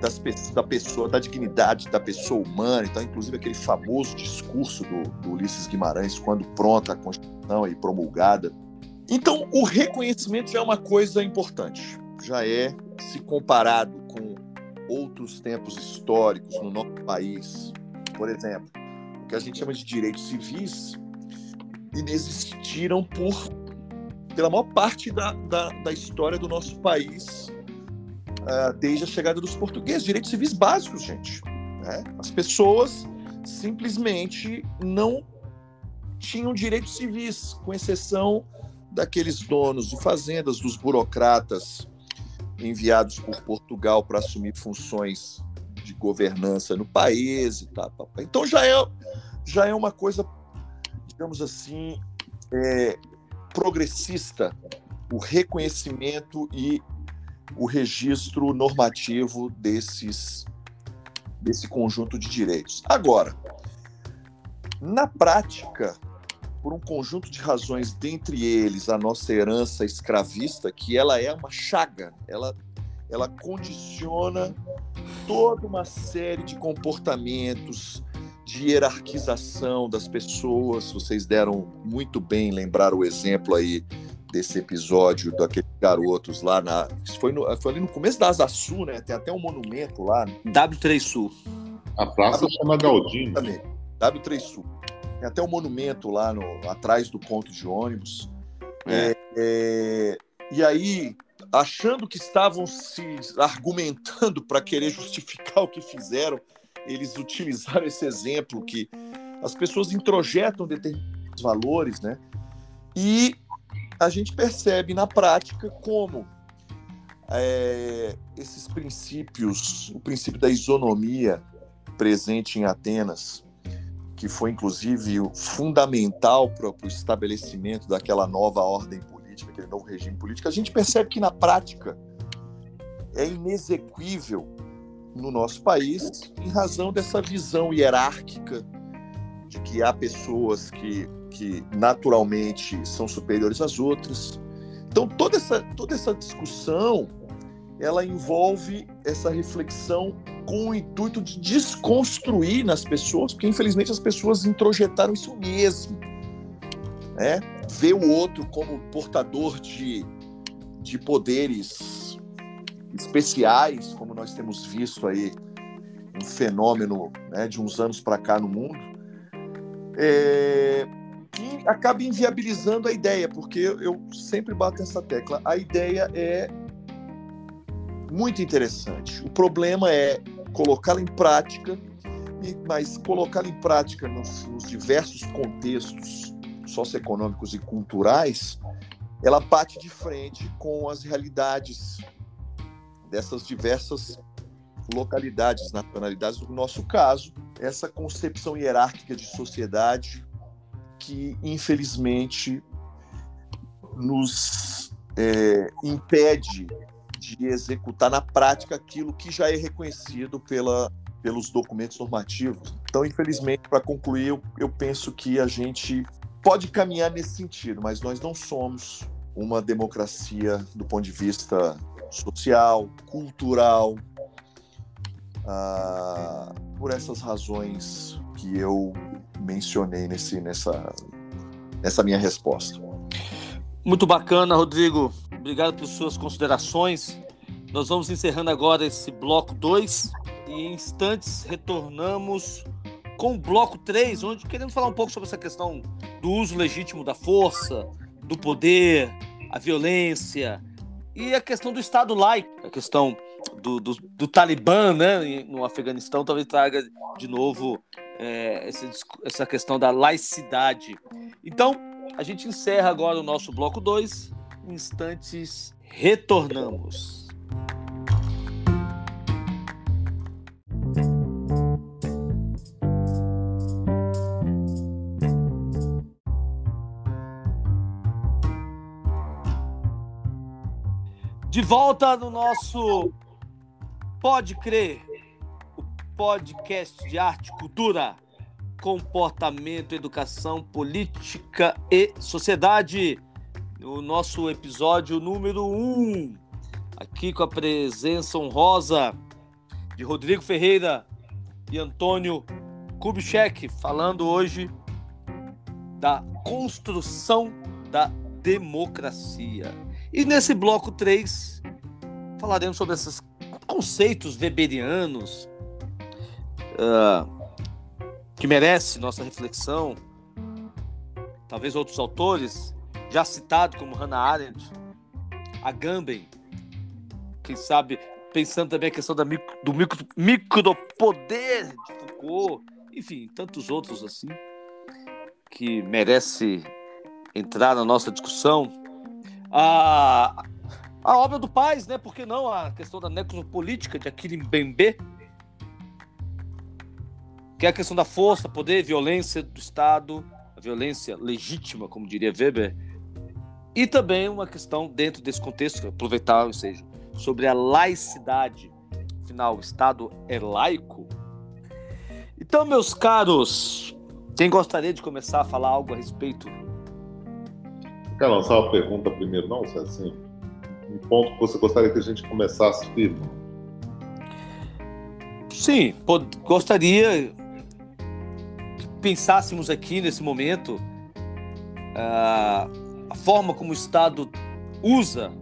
das, da pessoa, da dignidade da pessoa humana. Então, inclusive, aquele famoso discurso do, do Ulisses Guimarães, quando pronta a Constituição e promulgada. Então, o reconhecimento já é uma coisa importante. Já é, se comparado com outros tempos históricos no nosso país, por exemplo, o que a gente chama de direitos civis, inexistiram por pela maior parte da, da, da história do nosso país uh, desde a chegada dos portugueses, direitos civis básicos, gente. Né? As pessoas simplesmente não tinham direitos civis, com exceção daqueles donos de fazendas, dos burocratas enviados por Portugal para assumir funções de governança no país e tal. Então já é, já é uma coisa, digamos assim, é, progressista o reconhecimento e o registro normativo desses desse conjunto de direitos. Agora, na prática, por um conjunto de razões, dentre eles a nossa herança escravista, que ela é uma chaga, ela ela condiciona toda uma série de comportamentos, de hierarquização das pessoas. Vocês deram muito bem lembrar o exemplo aí desse episódio daqueles garotos lá na. Foi, no, foi ali no começo da Asa Sul, né? Tem até um monumento lá. W3 Sul. A praça w... chama Galdino. Também. W3 Sul. Tem até um monumento lá no, atrás do ponto de ônibus. É. É, é, e aí, achando que estavam se argumentando para querer justificar o que fizeram, eles utilizaram esse exemplo que as pessoas introjetam determinados valores, né? E a gente percebe na prática como é, esses princípios, o princípio da isonomia presente em Atenas, que foi inclusive fundamental para o estabelecimento daquela nova ordem política, aquele novo regime político, a gente percebe que na prática é inexequível no nosso país em razão dessa visão hierárquica de que há pessoas que que naturalmente são superiores às outras. Então toda essa toda essa discussão ela envolve essa reflexão com o intuito de desconstruir nas pessoas, porque infelizmente as pessoas introjetaram isso mesmo, né? Ver o outro como portador de, de poderes especiais, como nós temos visto aí um fenômeno né, de uns anos para cá no mundo, é, acaba inviabilizando a ideia, porque eu sempre bato essa tecla. A ideia é muito interessante. O problema é colocá-la em prática, mas colocá-la em prática nos, nos diversos contextos socioeconômicos e culturais, ela bate de frente com as realidades dessas diversas localidades, nacionalidades. No nosso caso, essa concepção hierárquica de sociedade que, infelizmente, nos é, impede de executar na prática aquilo que já é reconhecido pela, pelos documentos normativos. Então, infelizmente, para concluir, eu, eu penso que a gente pode caminhar nesse sentido, mas nós não somos uma democracia do ponto de vista social, cultural, ah, por essas razões que eu mencionei nesse, nessa, nessa minha resposta. Muito bacana, Rodrigo. Obrigado por suas considerações. Nós vamos encerrando agora esse bloco 2 e em instantes retornamos com o bloco 3, onde queremos falar um pouco sobre essa questão do uso legítimo da força, do poder, a violência e a questão do Estado laico, a questão do, do, do Talibã né, no Afeganistão talvez traga de novo é, essa, essa questão da laicidade. Então, a gente encerra agora o nosso bloco 2. Instantes, retornamos. De volta no nosso Pode Crer, podcast de arte cultura, comportamento, educação, política e sociedade. No nosso episódio número 1, um, aqui com a presença honrosa de Rodrigo Ferreira e Antônio Kubitschek, falando hoje da construção da democracia. E nesse bloco 3, falaremos sobre esses conceitos weberianos uh, que merece nossa reflexão. Talvez outros autores, já citados como Hannah Arendt, Agamben, quem sabe pensando também a questão da micro, do micro, micropoder de Foucault, enfim, tantos outros assim, que merece entrar na nossa discussão. A, a obra do Paz, né? Por que não a questão da necropolítica de Aquiles Mbembe? Que é a questão da força, poder, violência do Estado, a violência legítima, como diria Weber, e também uma questão dentro desse contexto, aproveitar, ou seja, sobre a laicidade. Afinal, o Estado é laico. Então, meus caros, quem gostaria de começar a falar algo a respeito Quer lançar uma pergunta primeiro, não, se assim? Um ponto que você gostaria que a gente começasse firme? Sim, gostaria pensássemos aqui nesse momento uh, a forma como o Estado usa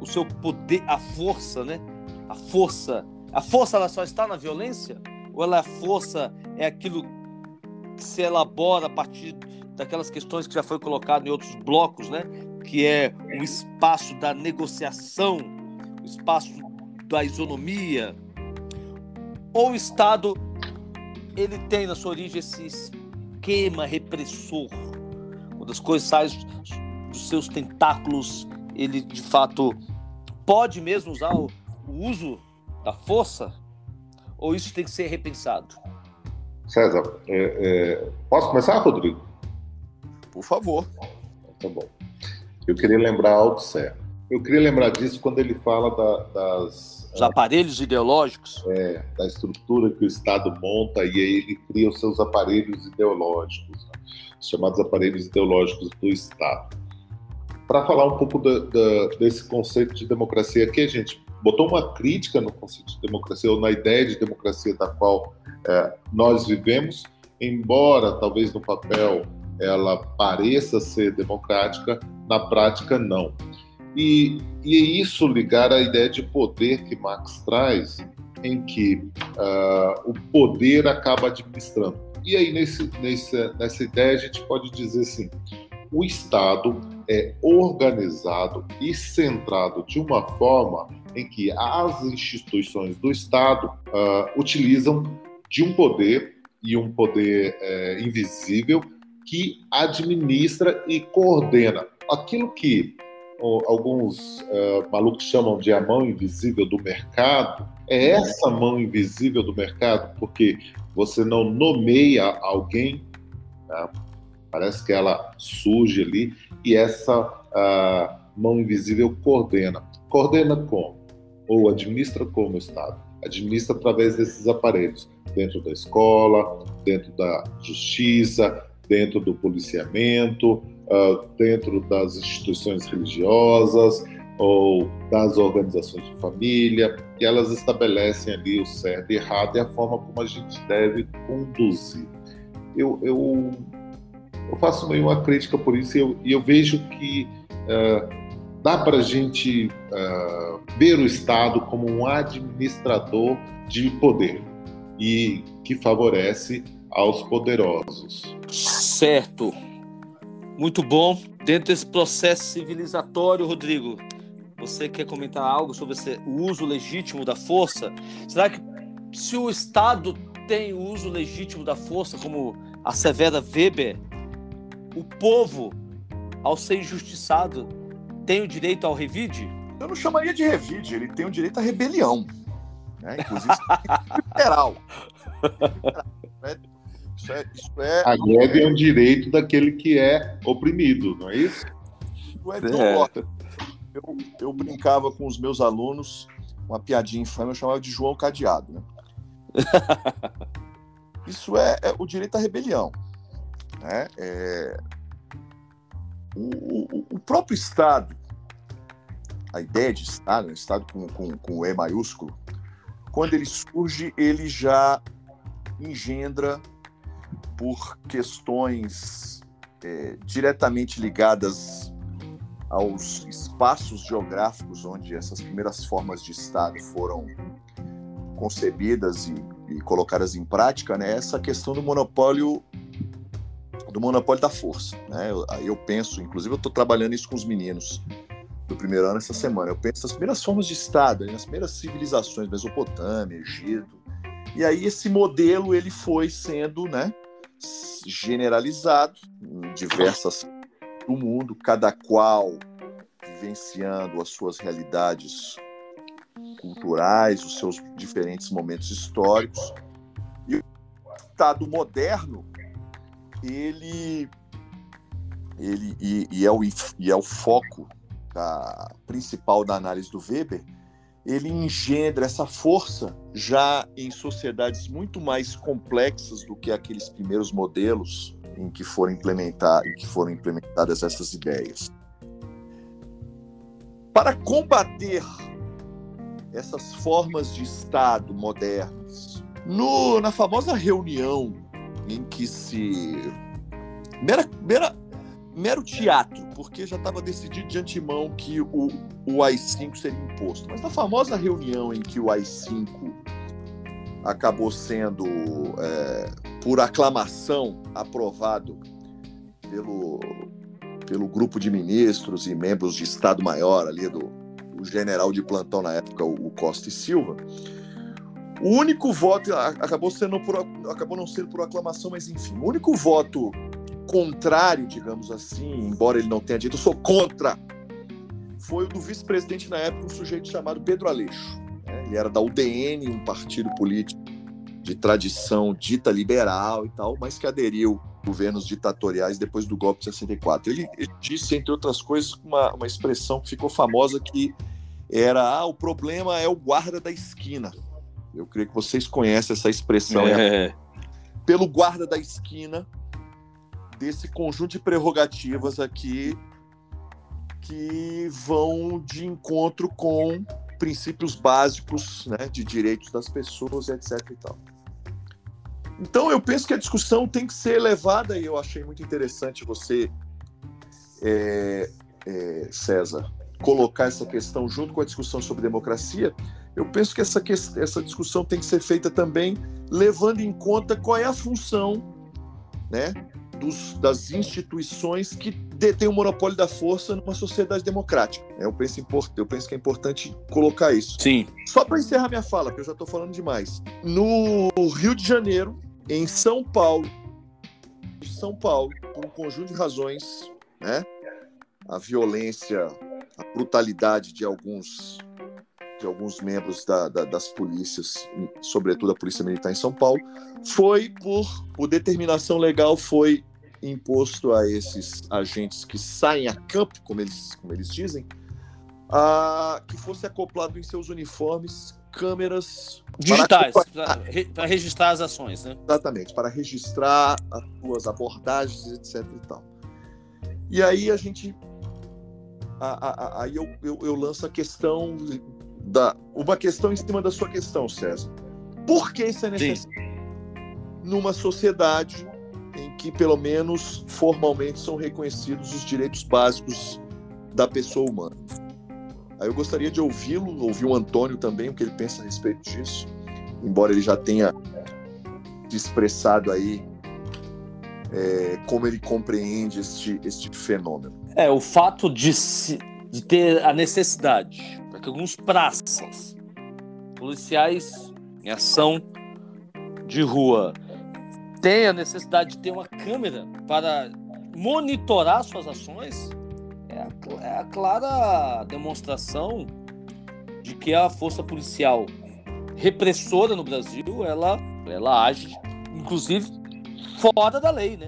o seu poder, a força, né? A força, a força ela só está na violência ou ela a força é aquilo que se elabora a partir daquelas questões que já foi colocado em outros blocos, né? Que é o espaço da negociação, o espaço da isonomia. Ou o Estado ele tem na sua origem esse esquema repressor, quando as coisas saem dos seus tentáculos, ele de fato pode mesmo usar o, o uso da força, ou isso tem que ser repensado? César, é, é... posso começar, Rodrigo? Por favor. Tá bom. Eu queria lembrar Althusser. Eu queria lembrar disso quando ele fala da, das... Os aparelhos ideológicos? É, da estrutura que o Estado monta e aí ele cria os seus aparelhos ideológicos, né? os chamados aparelhos ideológicos do Estado. Para falar um pouco da, da, desse conceito de democracia aqui, a gente botou uma crítica no conceito de democracia, ou na ideia de democracia da qual é, nós vivemos, embora talvez no papel ela pareça ser democrática, na prática não. E, e é isso ligar à ideia de poder que Marx traz, em que uh, o poder acaba administrando. E aí, nesse, nesse, nessa ideia, a gente pode dizer assim: o Estado é organizado e centrado de uma forma em que as instituições do Estado uh, utilizam de um poder e um poder uh, invisível que administra e coordena aquilo que alguns uh, malucos chamam de a mão invisível do mercado. É essa mão invisível do mercado, porque você não nomeia alguém, tá? parece que ela surge ali, e essa uh, mão invisível coordena. Coordena como? Ou administra como o Estado? administra através desses aparelhos, dentro da escola, dentro da justiça, dentro do policiamento, uh, dentro das instituições religiosas ou das organizações de família, que elas estabelecem ali o certo e errado e a forma como a gente deve conduzir. Eu, eu, eu faço meio uma crítica por isso e eu, eu vejo que uh, dá para a gente uh, ver o Estado como um administrador de poder e que favorece aos poderosos. Certo. Muito bom. Dentro desse processo civilizatório, Rodrigo, você quer comentar algo sobre esse, o uso legítimo da força? Será que se o Estado tem o uso legítimo da força, como assevera Weber, o povo, ao ser injustiçado, tem o direito ao revide? Eu não chamaria de revide, ele tem o direito à rebelião. Né? Inclusive, literal. Isso é, isso é... A greve é um direito daquele que é oprimido, não é isso? Isso é, é. Eu, eu brincava com os meus alunos, uma piadinha infame, eu chamava de João Cadeado. Né? isso é, é, o direito à rebelião. Né? É... O, o, o, próprio Estado, a ideia de Estado, né? Estado com, com, com E maiúsculo, quando ele surge, ele já engendra por questões é, diretamente ligadas aos espaços geográficos onde essas primeiras formas de Estado foram concebidas e, e colocadas em prática, né, essa questão do monopólio do monopólio da força. Né? Eu, eu penso, inclusive eu estou trabalhando isso com os meninos do primeiro ano essa semana. Eu penso nas primeiras formas de Estado, nas primeiras civilizações, Mesopotâmia, Egito. E aí esse modelo ele foi sendo, né, generalizado em diversas do mundo, cada qual vivenciando as suas realidades culturais, os seus diferentes momentos históricos. E o Estado moderno, ele, ele e, e, é, o, e é o foco da, principal da análise do Weber, ele engendra essa força já em sociedades muito mais complexas do que aqueles primeiros modelos em que foram implementar em que foram implementadas essas ideias. Para combater essas formas de Estado modernas, no, na famosa reunião em que se mera, mera, mero teatro, porque já estava decidido de antemão que o, o AI-5 seria imposto. Mas na famosa reunião em que o AI-5 acabou sendo, é, por aclamação, aprovado pelo, pelo grupo de ministros e membros de Estado-Maior ali do, general de plantão na época, o, o Costa e Silva, o único voto acabou sendo por, acabou não sendo por aclamação, mas enfim, o único voto contrário, digamos assim, embora ele não tenha dito, eu sou contra, foi o do vice-presidente na época, um sujeito chamado Pedro Aleixo. Né? Ele era da UDN, um partido político de tradição dita liberal e tal, mas que aderiu governos ditatoriais depois do golpe de 64. Ele, ele disse, entre outras coisas, uma, uma expressão que ficou famosa que era ah, o problema é o guarda da esquina. Eu creio que vocês conhecem essa expressão. É. Pelo guarda da esquina, desse conjunto de prerrogativas aqui que vão de encontro com princípios básicos né, de direitos das pessoas, etc. E tal. Então eu penso que a discussão tem que ser levada e eu achei muito interessante você, é, é, César, colocar essa questão junto com a discussão sobre democracia. Eu penso que essa, essa discussão tem que ser feita também levando em conta qual é a função né, dos, das instituições que detêm o monopólio da força numa sociedade democrática. Eu penso, eu penso que é importante colocar isso. Sim. Só para encerrar minha fala, porque eu já estou falando demais. No Rio de Janeiro, em São Paulo, São Paulo, por um conjunto de razões, né? A violência, a brutalidade de alguns de alguns membros da, da, das polícias, sobretudo a Polícia Militar em São Paulo, foi por, por determinação legal, foi imposto a esses agentes que saem a campo, como eles, como eles dizem, a, que fosse acoplado em seus uniformes câmeras digitais para registrar as ações, né? Exatamente, para registrar as suas abordagens, etc. E tal. E aí a gente, aí eu, eu, eu lanço a questão da uma questão em cima da sua questão, César. Por que isso é necessário Sim. numa sociedade em que pelo menos formalmente são reconhecidos os direitos básicos da pessoa humana? Aí eu gostaria de ouvi-lo, ouvir o Antônio também, o que ele pensa a respeito disso, embora ele já tenha expressado aí é, como ele compreende este, este fenômeno. É, o fato de, se, de ter a necessidade alguns praças, policiais em ação de rua, tenham a necessidade de ter uma câmera para monitorar suas ações, é a, é a clara demonstração de que a força policial repressora no Brasil, ela, ela age, inclusive, fora da lei, né?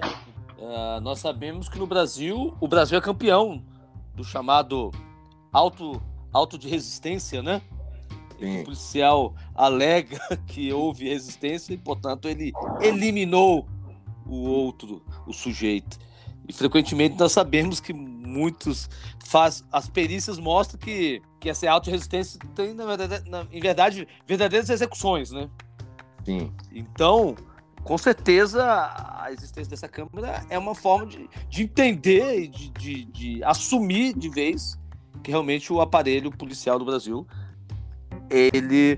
Uh, nós sabemos que no Brasil, o Brasil é campeão do chamado auto, auto de resistência, né? O policial alega que houve resistência e, portanto, ele eliminou o outro, o sujeito. E frequentemente nós sabemos que muitos faz, as perícias mostram que, que essa auto-resistência tem, na verdade, na, em verdade, verdadeiras execuções, né? Sim. Então, com certeza, a existência dessa Câmara é uma forma de, de entender e de, de, de assumir de vez que realmente o aparelho policial do Brasil ele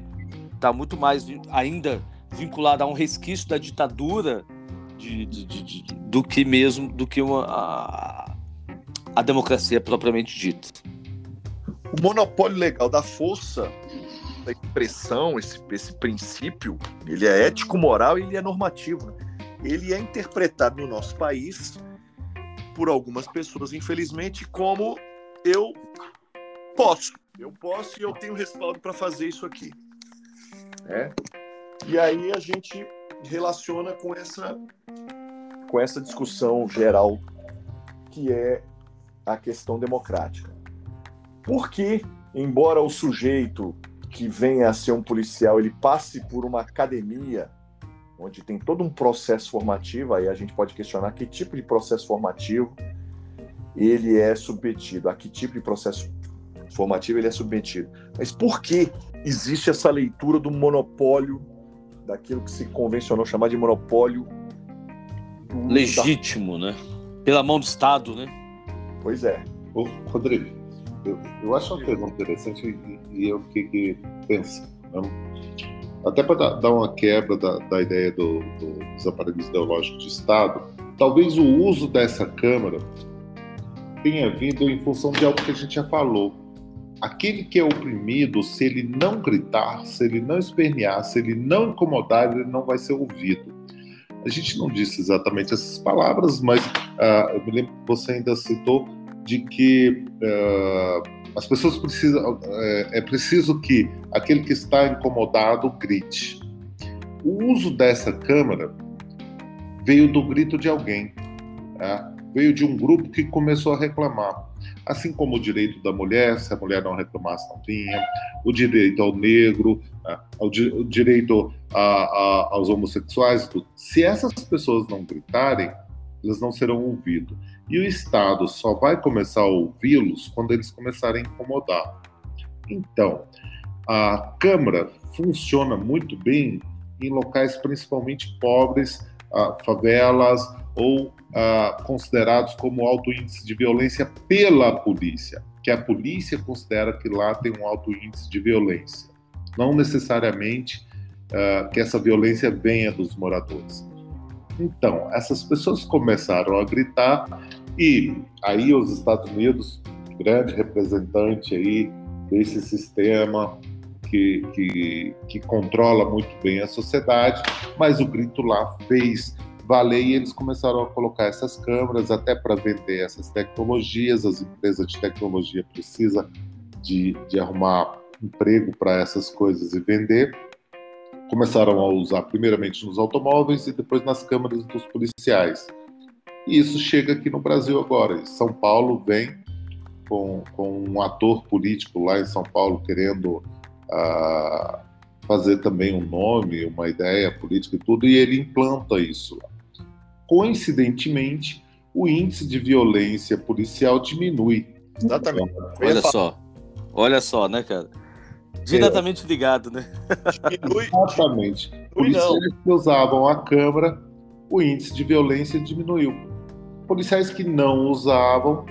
está muito mais ainda vinculado a um resquício da ditadura de, de, de, do que mesmo do que uma, a, a democracia propriamente dita. O monopólio legal da força, da expressão, esse, esse princípio, ele é ético, moral e ele é normativo. Né? Ele é interpretado no nosso país por algumas pessoas, infelizmente, como eu posso. Eu posso e eu tenho respaldo para fazer isso aqui. É? E aí a gente relaciona com essa com essa discussão geral que é a questão democrática. Porque, embora o sujeito que venha a ser um policial ele passe por uma academia onde tem todo um processo formativo, aí a gente pode questionar que tipo de processo formativo ele é submetido, a que tipo de processo formativo ele é submetido. Mas por que existe essa leitura do monopólio daquilo que se convencionou chamar de monopólio legítimo, da... né? Pela mão do Estado, né? Pois é. Ô, Rodrigo, eu, eu acho uma pergunta interessante e, e eu fiquei pensando. Né? Até para dar uma quebra da, da ideia do, do, dos aparelhos ideológicos de Estado, talvez o uso dessa Câmara tenha vindo em função de algo que a gente já falou, aquele que é oprimido, se ele não gritar, se ele não espernear, se ele não incomodar, ele não vai ser ouvido. A gente não disse exatamente essas palavras, mas uh, eu me lembro que você ainda citou de que uh, as pessoas precisam, uh, é preciso que aquele que está incomodado grite. O uso dessa câmara veio do grito de alguém, tá? veio de um grupo que começou a reclamar assim como o direito da mulher, se a mulher não reclamasse, não vinha, o direito ao negro, né, o direito a, a, aos homossexuais, tudo. Se essas pessoas não gritarem, eles não serão ouvidos. E o Estado só vai começar a ouvi-los quando eles começarem a incomodar. Então, a Câmara funciona muito bem em locais principalmente pobres, favelas ou ah, considerados como alto índice de violência pela polícia, que a polícia considera que lá tem um alto índice de violência, não necessariamente ah, que essa violência venha dos moradores. Então, essas pessoas começaram a gritar e aí os Estados Unidos, grande representante aí desse sistema que, que, que controla muito bem a sociedade, mas o grito lá fez valer e eles começaram a colocar essas câmeras até para vender essas tecnologias. As empresas de tecnologia precisam de, de arrumar emprego para essas coisas e vender. Começaram a usar primeiramente nos automóveis e depois nas câmeras dos policiais. E isso chega aqui no Brasil agora. São Paulo vem com, com um ator político lá em São Paulo querendo uh, fazer também um nome, uma ideia política e tudo, e ele implanta isso. Coincidentemente, o índice de violência policial diminui. Exatamente. Olha só. Olha só, né, cara? Diretamente é. ligado, né? Diminui. Exatamente. Policiais que usavam a câmera, o índice de violência diminuiu. Policiais que não usavam,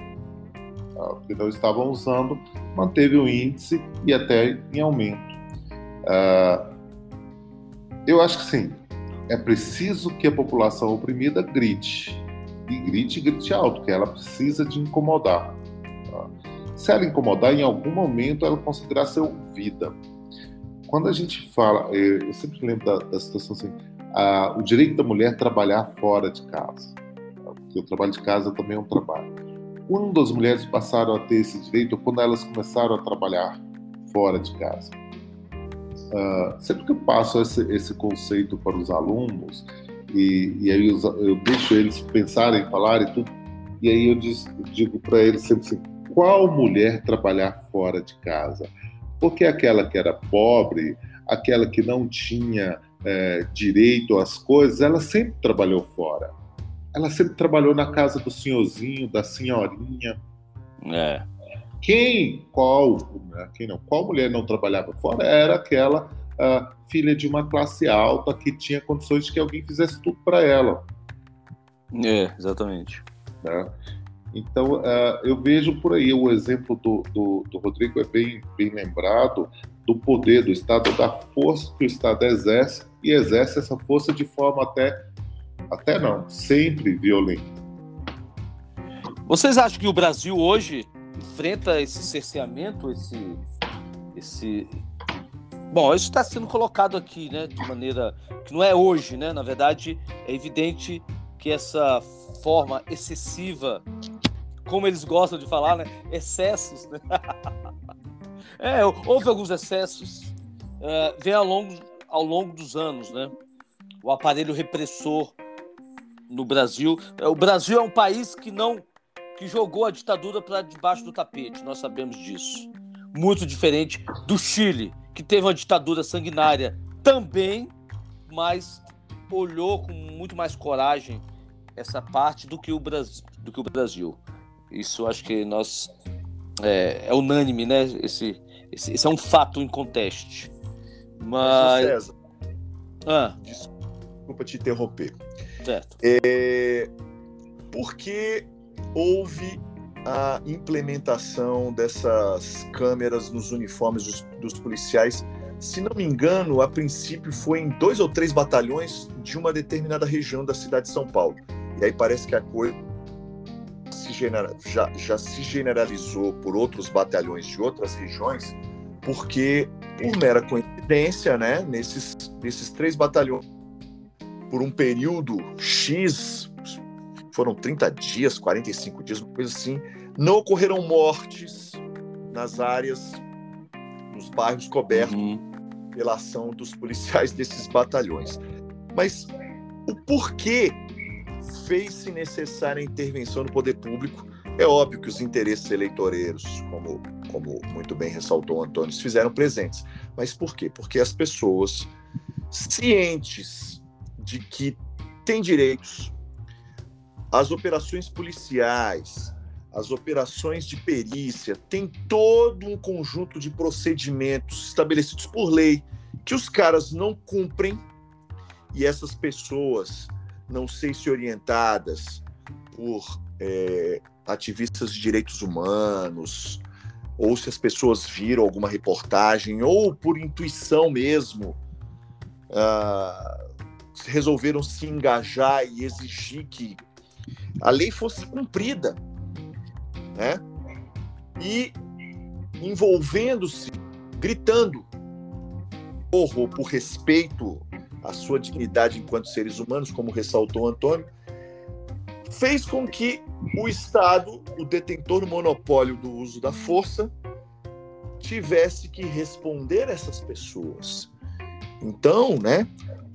que não estavam usando, manteve o índice e até em aumento. Uh, eu acho que sim, é preciso que a população oprimida grite. E grite, grite alto, que ela precisa de incomodar. Tá? Se ela incomodar, em algum momento ela conseguirá ser ouvida. Quando a gente fala, eh, eu sempre lembro da, da situação assim, o direito da mulher trabalhar fora de casa. Porque o trabalho de casa também é um trabalho. Quando as mulheres passaram a ter esse direito, quando elas começaram a trabalhar fora de casa? Uh, sempre que eu passo esse, esse, conceito para os alunos, e, e aí eu, eu, deixo eles pensarem, falarem tudo, e aí eu, diz, digo para eles sempre assim: qual mulher trabalhar fora de casa? Porque aquela que era pobre, aquela que não tinha é, direito às coisas, ela sempre trabalhou fora. Ela sempre trabalhou na casa do senhorzinho, da senhorinha. É. Quem, qual, né, quem não, qual mulher não trabalhava fora era aquela uh, filha de uma classe alta que tinha condições de que alguém fizesse tudo para ela. É, exatamente. Né? Então, uh, eu vejo por aí o exemplo do, do, do, Rodrigo é bem, bem lembrado do poder do Estado, da força que o Estado exerce e exerce essa força de forma até, até não, sempre violenta. Vocês acham que o Brasil hoje enfrenta esse cerceamento, esse, esse... Bom, isso está sendo colocado aqui, né, de maneira que não é hoje, né? Na verdade, é evidente que essa forma excessiva, como eles gostam de falar, né, excessos, né? é, houve alguns excessos, uh, vem ao longo, ao longo dos anos, né? O aparelho repressor no Brasil. O Brasil é um país que não que jogou a ditadura para debaixo do tapete, nós sabemos disso. Muito diferente do Chile, que teve uma ditadura sanguinária também, mas olhou com muito mais coragem essa parte do que o Brasil. Do que o Brasil. Isso acho que nós é, é unânime, né? Esse, esse, esse, é um fato em conteste. Mas. César, ah. Desculpa te interromper. Certo. É, porque houve a implementação dessas câmeras nos uniformes dos, dos, policiais. Se não me engano, a princípio foi em dois ou três batalhões de uma determinada região da cidade de São Paulo. E aí parece que a coisa se genera, já, já se generalizou por outros batalhões de outras regiões, porque, por mera coincidência, né, nesses, nesses três batalhões, por um período X, foram 30 dias, 45 dias, uma coisa assim. Não ocorreram mortes nas áreas, nos bairros cobertos uhum. pela ação dos policiais desses batalhões. Mas o porquê fez-se necessária a intervenção do poder público? É óbvio que os interesses eleitoreiros, como, como muito bem ressaltou o Antônio, se fizeram presentes. Mas por quê? Porque as pessoas cientes de que têm direitos, as operações policiais, as operações de perícia, tem todo um conjunto de procedimentos estabelecidos por lei que os caras não cumprem e essas pessoas, não sei se orientadas por é, ativistas de direitos humanos, ou se as pessoas viram alguma reportagem, ou por intuição mesmo, uh, resolveram se engajar e exigir que a lei fosse cumprida, né? E envolvendo-se, gritando, porro por respeito à sua dignidade enquanto seres humanos, como ressaltou Antônio, fez com que o Estado, o detentor do monopólio do uso da força, tivesse que responder essas pessoas. Então, né,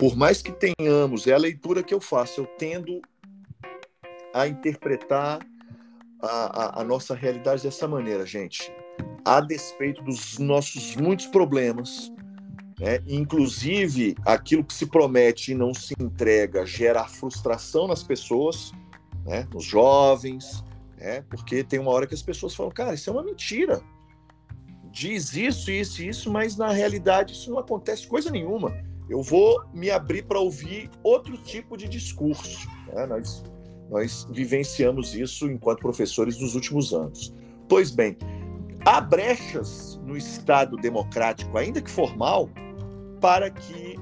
por mais que tenhamos, é a leitura que eu faço, eu tendo a interpretar a, a, a nossa realidade dessa maneira, gente. A despeito dos nossos muitos problemas, Né? Inclusive, aquilo que se promete e não se entrega gera frustração nas pessoas, né? nos jovens, né? porque tem uma hora que as pessoas falam, cara, isso é uma mentira. Diz isso, isso e isso, mas na realidade isso não acontece coisa nenhuma. Eu vou me abrir para ouvir outro tipo de discurso. Né? Nós, nós vivenciamos isso enquanto professores nos últimos anos. Pois bem, há brechas no Estado democrático, ainda que formal, para que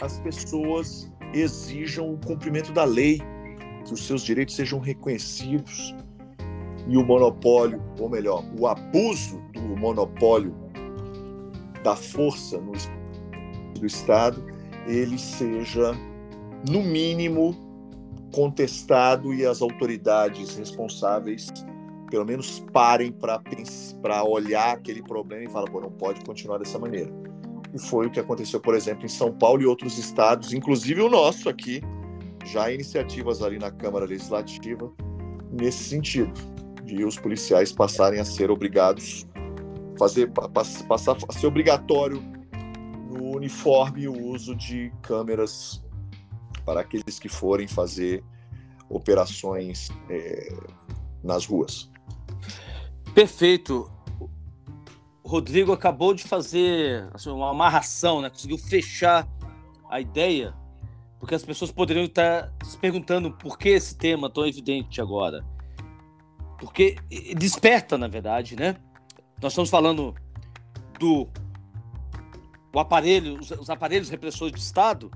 as pessoas exijam o cumprimento da lei, que os seus direitos sejam reconhecidos e o monopólio, ou melhor, o abuso do monopólio da força no do Estado, ele seja, no mínimo, contestado e as autoridades responsáveis pelo menos parem para olhar aquele problema e falar, pô, não pode continuar dessa maneira. E foi o que aconteceu, por exemplo, em São Paulo e outros estados, inclusive o nosso aqui, já iniciativas ali na Câmara Legislativa nesse sentido, de os policiais passarem a ser obrigados fazer passar a ser obrigatório no uniforme o uso de câmeras para aqueles que forem fazer operações é, nas ruas. Perfeito. O Rodrigo acabou de fazer assim, uma amarração, né? conseguiu fechar a ideia, porque as pessoas poderiam estar se perguntando por que esse tema tão evidente agora. Porque desperta, na verdade, né? Nós estamos falando do o aparelho, os, os aparelhos repressores do Estado,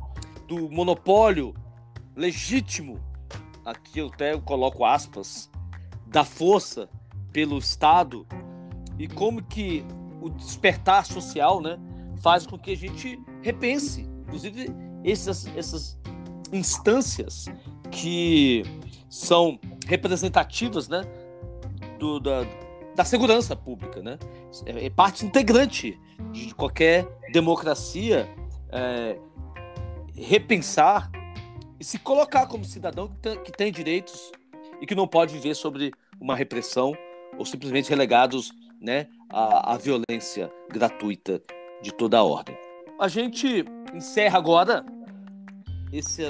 do monopólio legítimo, aqui eu até coloco aspas, da força pelo Estado e como que o despertar social, né, faz com que a gente repense, inclusive essas, essas instâncias que são representativas, né, do, da, da segurança pública, né, é, é parte integrante de qualquer democracia é, repensar e se colocar como cidadão que tem, que tem direitos e que não pode viver sobre uma repressão ou simplesmente relegados né, à, à violência gratuita de toda a ordem. A gente encerra agora esse,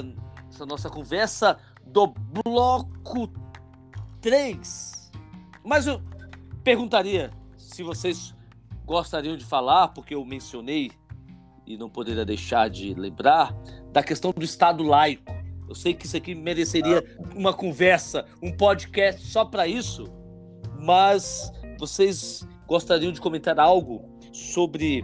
essa nossa conversa do bloco 3. Mas eu perguntaria se vocês gostariam de falar, porque eu mencionei e não poderia deixar de lembrar, da questão do Estado laico. Eu sei que isso aqui mereceria uma conversa, um podcast só para isso, mas vocês gostariam de comentar algo sobre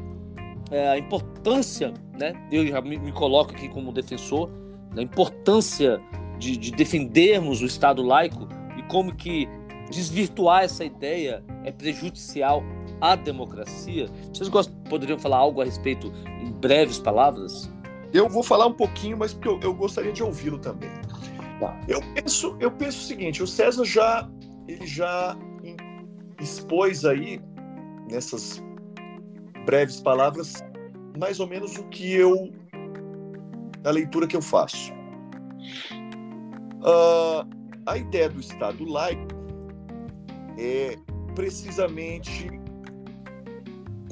é, a importância, né? Eu já me, me, coloco aqui como defensor da importância de, de defendermos o Estado laico e como que desvirtuar essa ideia é prejudicial à democracia. Vocês gostam, poderiam falar algo a respeito em breves palavras? Eu vou falar um pouquinho, mas porque eu, eu gostaria de ouvi-lo também. Tá. Eu penso, eu penso o seguinte: o César já ele já expôs aí nessas breves palavras mais ou menos o que eu a leitura que eu faço. Uh, a ideia do Estado laico é precisamente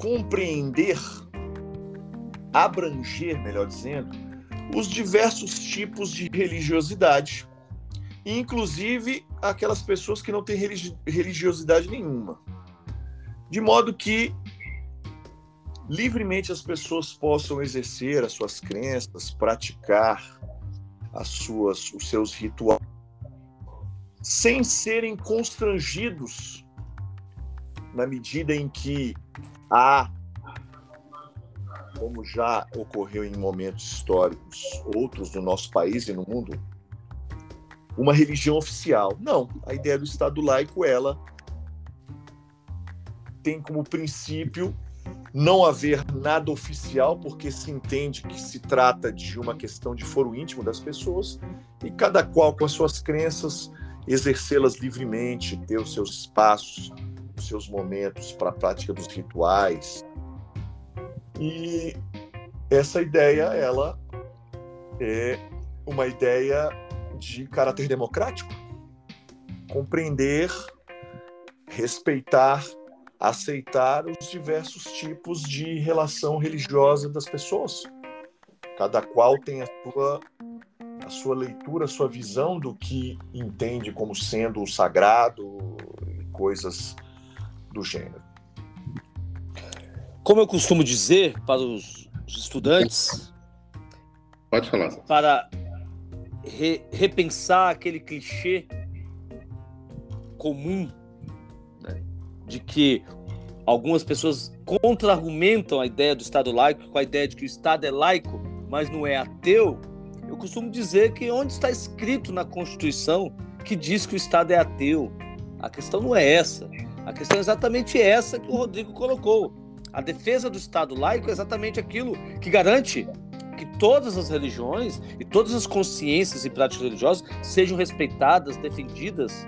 compreender, abranger, melhor dizendo, os diversos tipos de religiosidade, inclusive aquelas pessoas que não têm religiosidade nenhuma. De modo que livremente as pessoas possam exercer as suas crenças, praticar as suas, os seus rituais, sem serem constrangidos na medida em que há, como já ocorreu em momentos históricos, outros no nosso país e no mundo, uma religião oficial. Não, a ideia do Estado laico, ela tem como princípio não haver nada oficial, porque se entende que se trata de uma questão de foro íntimo das pessoas, e cada qual com as suas crenças exercê-las livremente, ter os seus espaços, os seus momentos para a prática dos rituais. E essa ideia, ela é uma ideia de caráter democrático. Compreender, respeitar aceitar os diversos tipos de relação religiosa das pessoas. Cada qual tem a sua, a sua leitura, a sua visão do que entende como sendo o sagrado coisas do gênero. Como eu costumo dizer para os, estudantes, pode falar. Para re, repensar aquele clichê comum né, de que algumas pessoas contra-argumentam a ideia do Estado laico com a ideia de que o Estado é laico, mas não é ateu. Eu costumo dizer que onde está escrito na Constituição que diz que o Estado é ateu? A questão não é essa. A questão é exatamente essa que o Rodrigo colocou. A defesa do Estado laico é exatamente aquilo que garante que todas as religiões e todas as consciências e práticas religiosas sejam respeitadas, defendidas,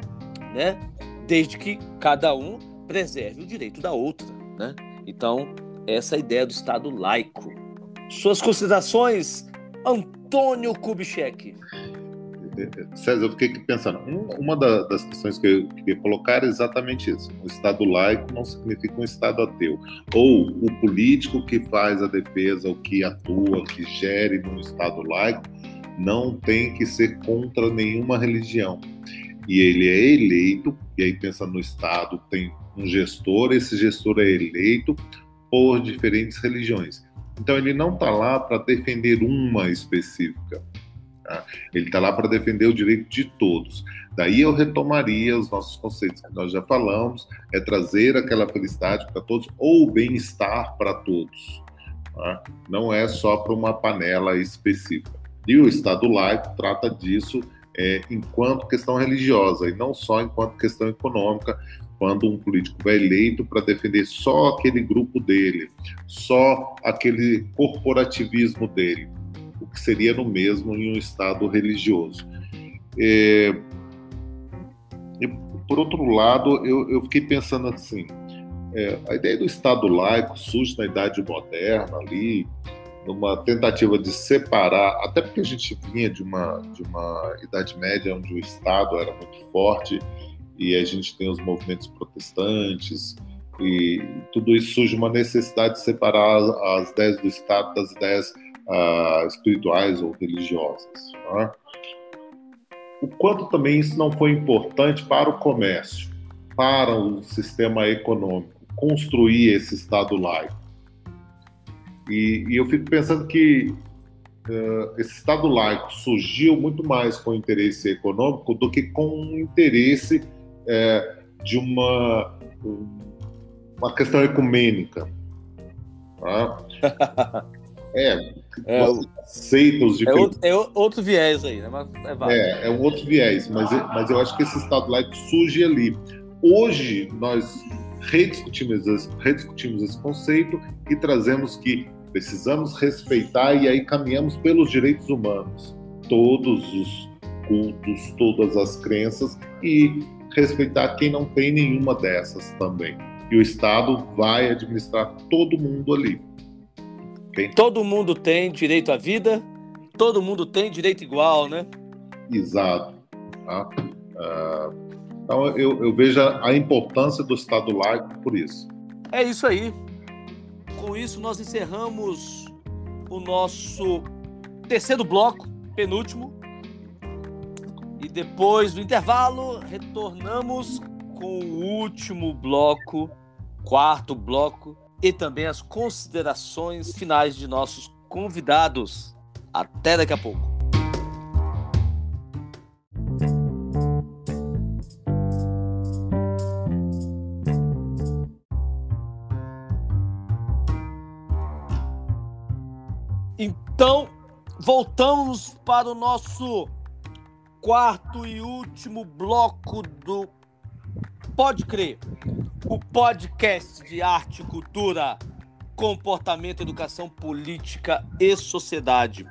né? Desde que cada um preserve o direito da outra, né? Então, essa é a ideia do Estado laico. Suas considerações, Antônio Kubitschek. César, eu fiquei pensando, uma das questões que eu queria colocar é exatamente isso. O Estado laico não significa um Estado ateu. Ou o político que faz a defesa, o que atua, que gere num Estado laico, não tem que ser contra nenhuma religião. E ele é eleito, e aí pensando no Estado, tem um gestor, esse gestor é eleito por diferentes religiões. Então ele não está lá para defender uma específica. Tá? Ele está lá para defender o direito de todos. Daí eu retomaria os nossos conceitos que nós já falamos, é trazer aquela felicidade para todos ou bem-estar para todos. Tá? Não é só para uma panela específica. E o Estado laico trata disso é, enquanto questão religiosa e não só enquanto questão econômica, quando um político é eleito para defender só aquele grupo dele, só aquele corporativismo dele o que seria no mesmo em um Estado religioso. É, por outro lado, eu, eu fiquei pensando assim: é, a ideia do Estado laico surge na Idade Moderna, ali, numa tentativa de separar, até porque a gente vinha de uma, de uma Idade Média onde o Estado era muito forte e a gente tem os movimentos protestantes e tudo isso surge uma necessidade de separar as ideias do Estado das ideias uh, espirituais ou religiosas. Tá? O quanto também isso não foi importante para o comércio, para o sistema econômico, construir esse Estado laico. E, e eu fico pensando que uh, esse Estado laico surgiu muito mais com interesse econômico do que com interesse uh, de uma, uma questão ecumênica. Tá? É, é aceita os diferentes. É outro, é outro viés aí, né? Mas é, é, é um outro viés, mas, mas eu acho que esse Estado laico surge ali. Hoje, nós rediscutimos, rediscutimos esse conceito e trazemos que precisamos respeitar e aí caminhamos pelos direitos humanos, todos os cultos, todas as crenças e respeitar quem não tem nenhuma dessas também. E o Estado vai administrar todo mundo ali. Okay? Todo mundo tem direito à vida, todo mundo tem direito igual, né? Exato. Tá? Uh, então eu, eu vejo a importância do Estado laico por isso. É isso aí. Com isso nós encerramos o nosso terceiro bloco, penúltimo. E depois do intervalo, retornamos com o último bloco, quarto bloco e também as considerações finais de nossos convidados. Até daqui a pouco. Então, voltamos para o nosso quarto e último bloco do Pode Crer, o podcast de arte, cultura, comportamento, educação, política e sociedade.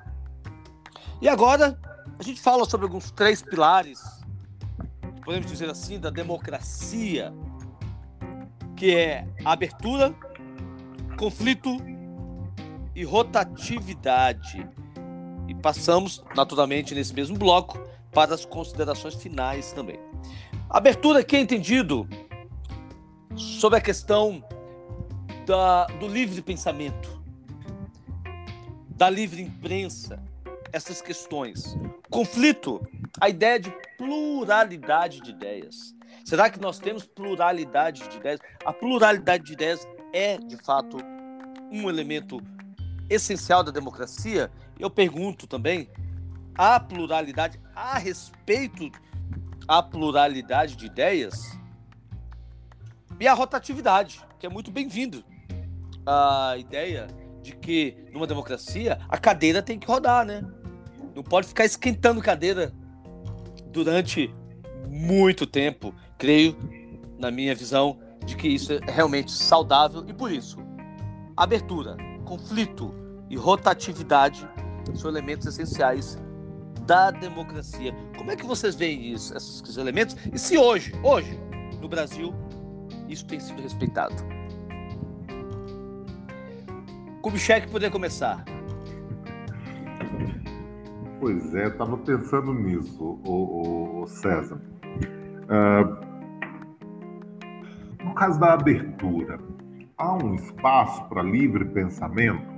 E agora a gente fala sobre alguns três pilares, podemos dizer assim, da democracia, que é abertura, conflito e rotatividade. E passamos, naturalmente, nesse mesmo bloco para as considerações finais também. Abertura, que é entendido sobre a questão da, do livre pensamento, da livre imprensa, essas questões. Conflito, a ideia de pluralidade de ideias. Será que nós temos pluralidade de ideias? A pluralidade de ideias é, de fato, um elemento essencial da democracia? Eu pergunto também, a pluralidade a respeito a pluralidade de ideias e a rotatividade, que é muito bem-vindo. A ideia de que numa democracia a cadeira tem que rodar, né? Não pode ficar esquentando cadeira durante muito tempo. Creio, na minha visão, de que isso é realmente saudável e por isso abertura, conflito e rotatividade são elementos essenciais da democracia. Como é que vocês veem isso, esses elementos? E se hoje, hoje, no Brasil, isso tem sido respeitado? Kubitschek poder começar. Pois é, estava pensando nisso, o, César. Uh, no caso da abertura, há um espaço para livre pensamento?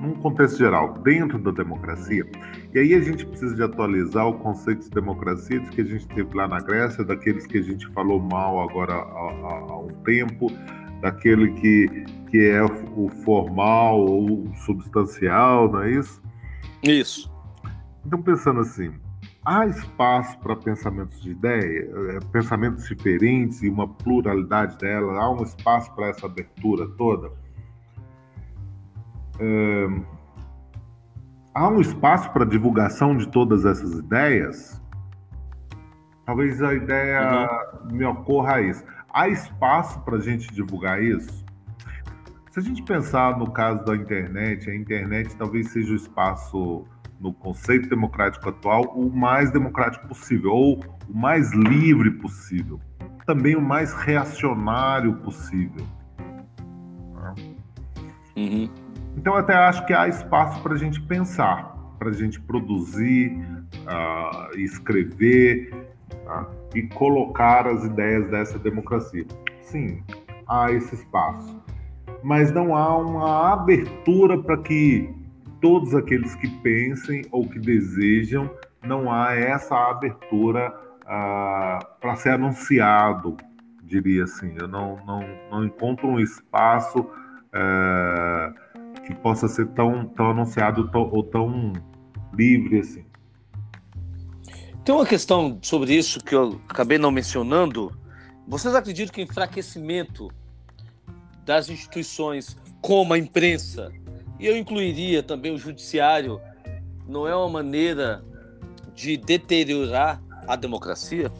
Num contexto geral, dentro da democracia. E aí a gente precisa de atualizar o conceito de democracia de que a gente teve lá na Grécia, daqueles que a gente falou mal agora há, há, há um tempo, daquele que, que é o formal ou substancial, não é isso? Isso. Então, pensando assim, há espaço para pensamentos de ideia, eh, pensamentos diferentes e uma pluralidade dela, há um espaço para essa abertura toda. Há um espaço para divulgação de todas essas ideias. Talvez a ideia uhum. me ocorra a isso. Há espaço para a gente divulgar isso? Se a gente pensar no caso da internet, a internet talvez seja o espaço, no conceito democrático atual, o mais democrático possível, ou o mais livre possível, também o mais reacionário possível. Uhum. Então, até acho que há espaço para a gente pensar, para a gente produzir, uh, escrever uh, e colocar as ideias dessa democracia. Sim, há esse espaço mas não há uma abertura para que todos aqueles que pensem ou que desejam, não há essa abertura ah, para ser anunciado, diria assim. Eu não, não, não encontro um espaço ah, que possa ser tão, tão anunciado tão, ou tão livre assim. Tem uma questão sobre isso que eu acabei não mencionando. Vocês acreditam que enfraquecimento das instituições como a imprensa, e eu incluiria também o judiciário, não é uma maneira de deteriorar a democracia?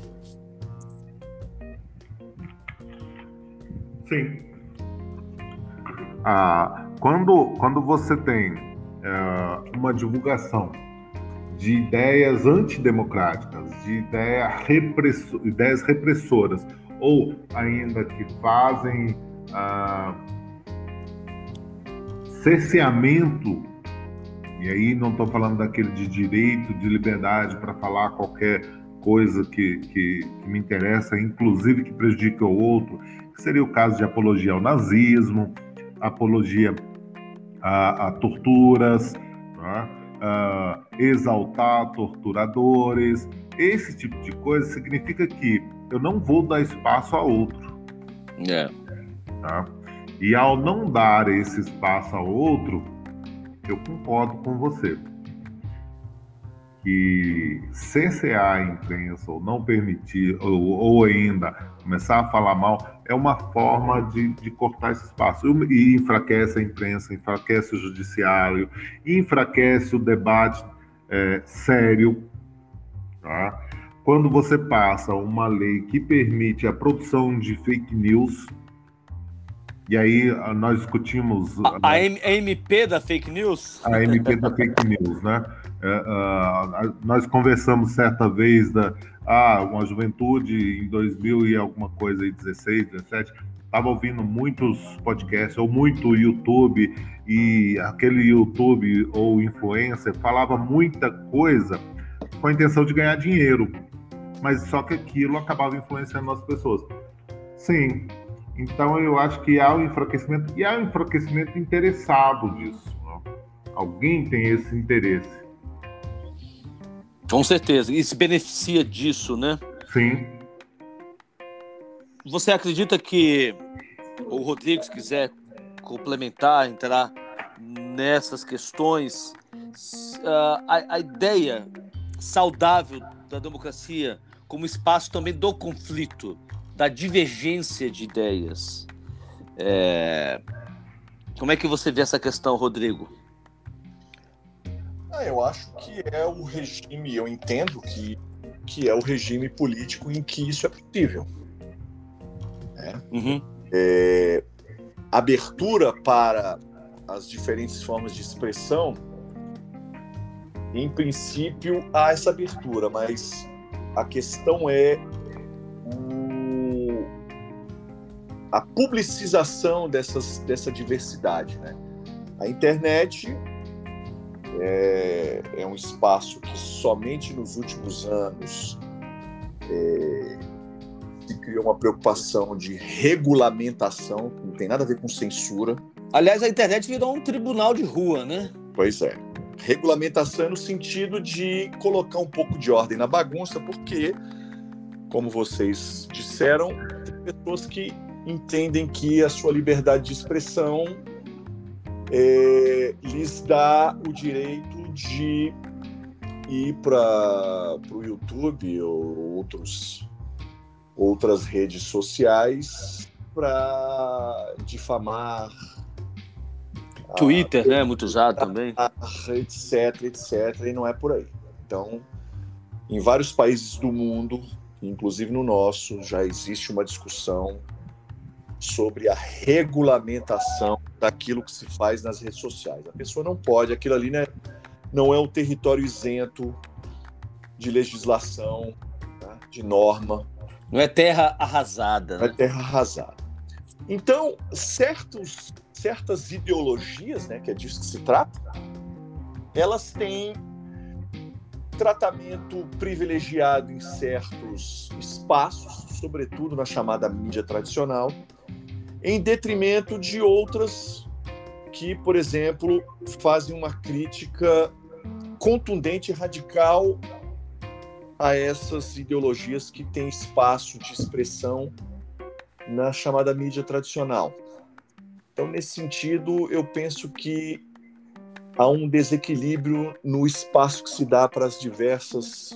Sim. Ah, quando, quando você tem é, uma divulgação de ideias antidemocráticas, de ideia represso, ideias repressoras, ou ainda que fazem ah, cerceamento, e aí não estou falando daquele de direito, de liberdade para falar qualquer coisa que, que, que, me interessa, inclusive que prejudique o outro, que seria o caso de apologia ao nazismo, apologia a, a torturas, tá? a exaltar torturadores. Esse tipo de coisa significa que eu não vou dar espaço a outro. É. Tá? E ao não dar esse espaço ao outro, eu concordo com você. Que cercear a imprensa ou não permitir, ou, ou ainda começar a falar mal, é uma forma de, de cortar esse espaço. E enfraquece a imprensa, enfraquece o judiciário, enfraquece o debate é, sério. Tá? Quando você passa uma lei que permite a produção de fake news, e aí ah, nós discutimos. A, a, a MP da fake news? A MP da fake news, né? É, uh, nós conversamos certa vez da ah, uma juventude em 2000 e alguma coisa aí, 16, 17, estava ouvindo muitos podcasts ou muito YouTube e aquele YouTube ou influencer falava muita coisa com a intenção de ganhar dinheiro, mas só que aquilo acabava influenciando as pessoas. Sim. Então eu acho que há um enfraquecimento e há um enfraquecimento interessado disso. Né? Alguém tem esse interesse. Com certeza. E se beneficia disso, né? Sim. Você acredita que o Rodrigo, se quiser complementar, entrar nessas questões, ah, a, a ideia saudável da democracia como espaço também do conflito, da divergência de ideias. É... Como é que você vê essa questão, Rodrigo? Ah, eu acho que é o regime, eu entendo que, que é o regime político em que isso é possível. É. Uhum. É, abertura para as diferentes formas de expressão, em princípio há essa abertura, mas a questão é o, a publicização dessas, dessa diversidade. Né? A internet é, é, um espaço que somente nos últimos anos é, se criou uma preocupação de regulamentação, que não tem nada a ver com censura. Aliás, a internet virou um tribunal de rua, né? Pois é. Regulamentação no sentido de colocar um pouco de ordem na bagunça, porque, como vocês disseram, tem pessoas que entendem que a sua liberdade de expressão é, lhes dá o direito de ir para o YouTube ou outros, outras redes sociais para difamar. Twitter, a, né? Muito usado a, também. etc, etc. E não é por aí. Então, em vários países do mundo, inclusive no nosso, já existe uma discussão sobre a regulamentação daquilo que se faz nas redes sociais. A pessoa não pode, aquilo ali né, não é um território isento de legislação, né, de norma. Não é terra arrasada. Não é né? terra arrasada. Então, certos, certas ideologias, né, que é disso que se trata, elas têm tratamento privilegiado em certos espaços, sobretudo na chamada mídia tradicional, em detrimento de outras que, por exemplo, fazem uma crítica contundente e radical a essas ideologias que têm espaço de expressão na chamada mídia tradicional. Então, nesse sentido, eu penso que há um desequilíbrio no espaço que se dá para as diversas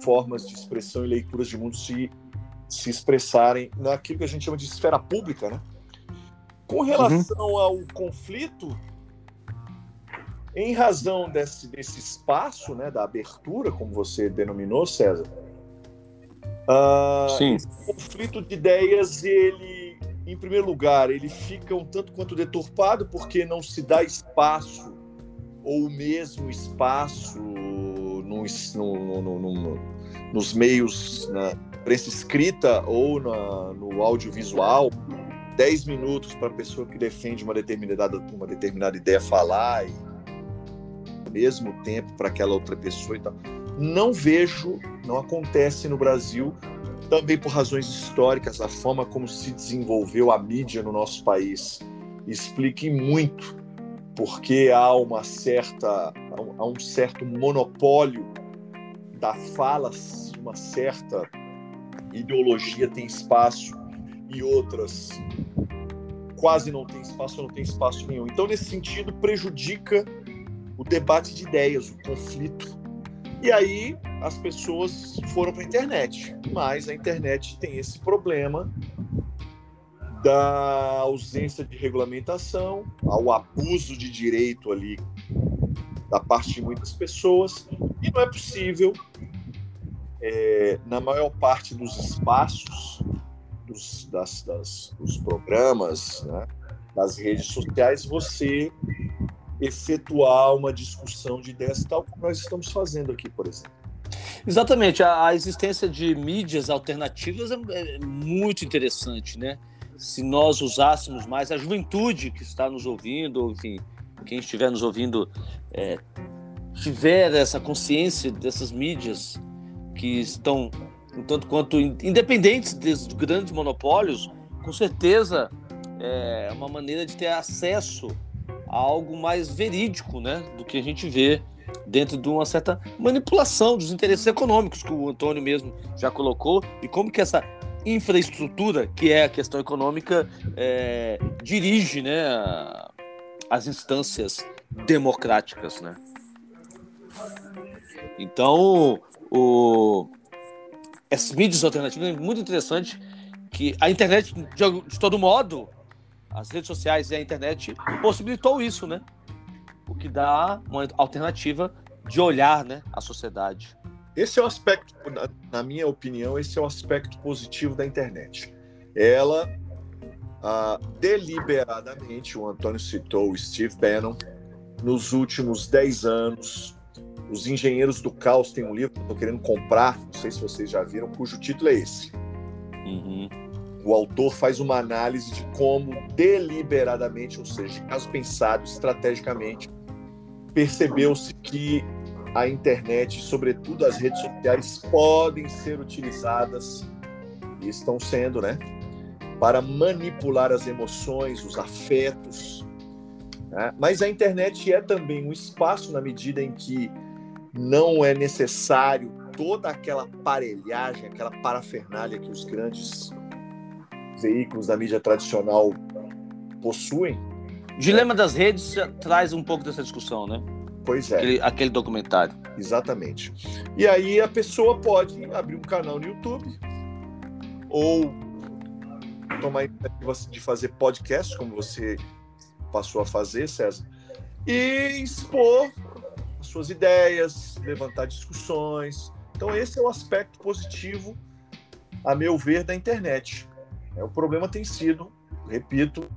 formas de expressão e leituras de mundo se se expressarem naquilo que a gente chama de esfera pública, né? Com relação uhum. ao conflito, em razão desse, desse espaço, né, da abertura, como você denominou, César, uh, Sim. esse conflito de ideias, ele, em primeiro lugar, ele fica um tanto quanto deturpado porque não se dá espaço ou o mesmo espaço no, no, no, nos meios, né, imprensa escrita ou na, no audiovisual, 10 minutos para a pessoa que defende uma determinada, uma determinada ideia falar e mesmo tempo para aquela outra pessoa e tal. Não vejo, não acontece no Brasil, também por razões históricas, a forma como se desenvolveu a mídia no nosso país explique muito porque há uma certa há um certo monopólio da fala, uma certa ideologia tem espaço e outras quase não tem espaço ou não tem espaço nenhum. Então, nesse sentido, prejudica o debate de ideias, o conflito. E aí as pessoas foram para a internet, mas a internet tem esse problema da ausência de regulamentação, ao abuso de direito ali da parte de muitas pessoas, e não é possível é, na maior parte dos espaços, dos, das, das, dos programas, né, das redes sociais, você efetuar uma discussão de ideias tal como nós estamos fazendo aqui, por exemplo. Exatamente, a, a existência de mídias alternativas é, é, muito interessante, né? Se nós usássemos mais a juventude que está nos ouvindo, enfim, quem estiver nos ouvindo é, tiver essa consciência dessas mídias que estão tanto quanto independentes desses grandes monopólios, com certeza é uma maneira de ter acesso a algo mais verídico, né, do que a gente vê dentro de uma certa manipulação dos interesses econômicos que o Antônio mesmo já colocou e como que essa infraestrutura, que é a questão econômica, é, dirige né, as instâncias democráticas. Né? Então, o, essas mídias alternativas é muito interessante que a internet, de, de todo modo, as redes sociais e a internet possibilitou isso, né? O que dá uma alternativa de olhar né, a sociedade. Esse é o aspecto, na minha opinião, esse é o aspecto positivo da internet. Ela, ah, deliberadamente, o Antônio citou o Steve Bannon, nos últimos 10 anos, os Engenheiros do Caos tem um livro que eu estou querendo comprar, não sei se vocês já viram, cujo título é esse. Uhum. O autor faz uma análise de como deliberadamente, ou seja, caso pensado estrategicamente, percebeu-se que a internet, sobretudo as redes sociais, podem ser utilizadas e estão sendo, né, para manipular as emoções, os afetos. Né? Mas a internet é também um espaço na medida em que não é necessário toda aquela aparelhagem, aquela parafernália que os grandes veículos da mídia tradicional possuem. O Dilema das Redes traz um pouco dessa discussão, né? Pois é. Aquele, aquele, documentário. Exatamente. E aí a pessoa pode abrir um canal no YouTube ou tomar a iniciativa de fazer podcast, como você passou a fazer, César, e expor as suas ideias, levantar discussões. Então esse é o aspecto positivo, a meu ver, da internet. O problema tem sido, repito,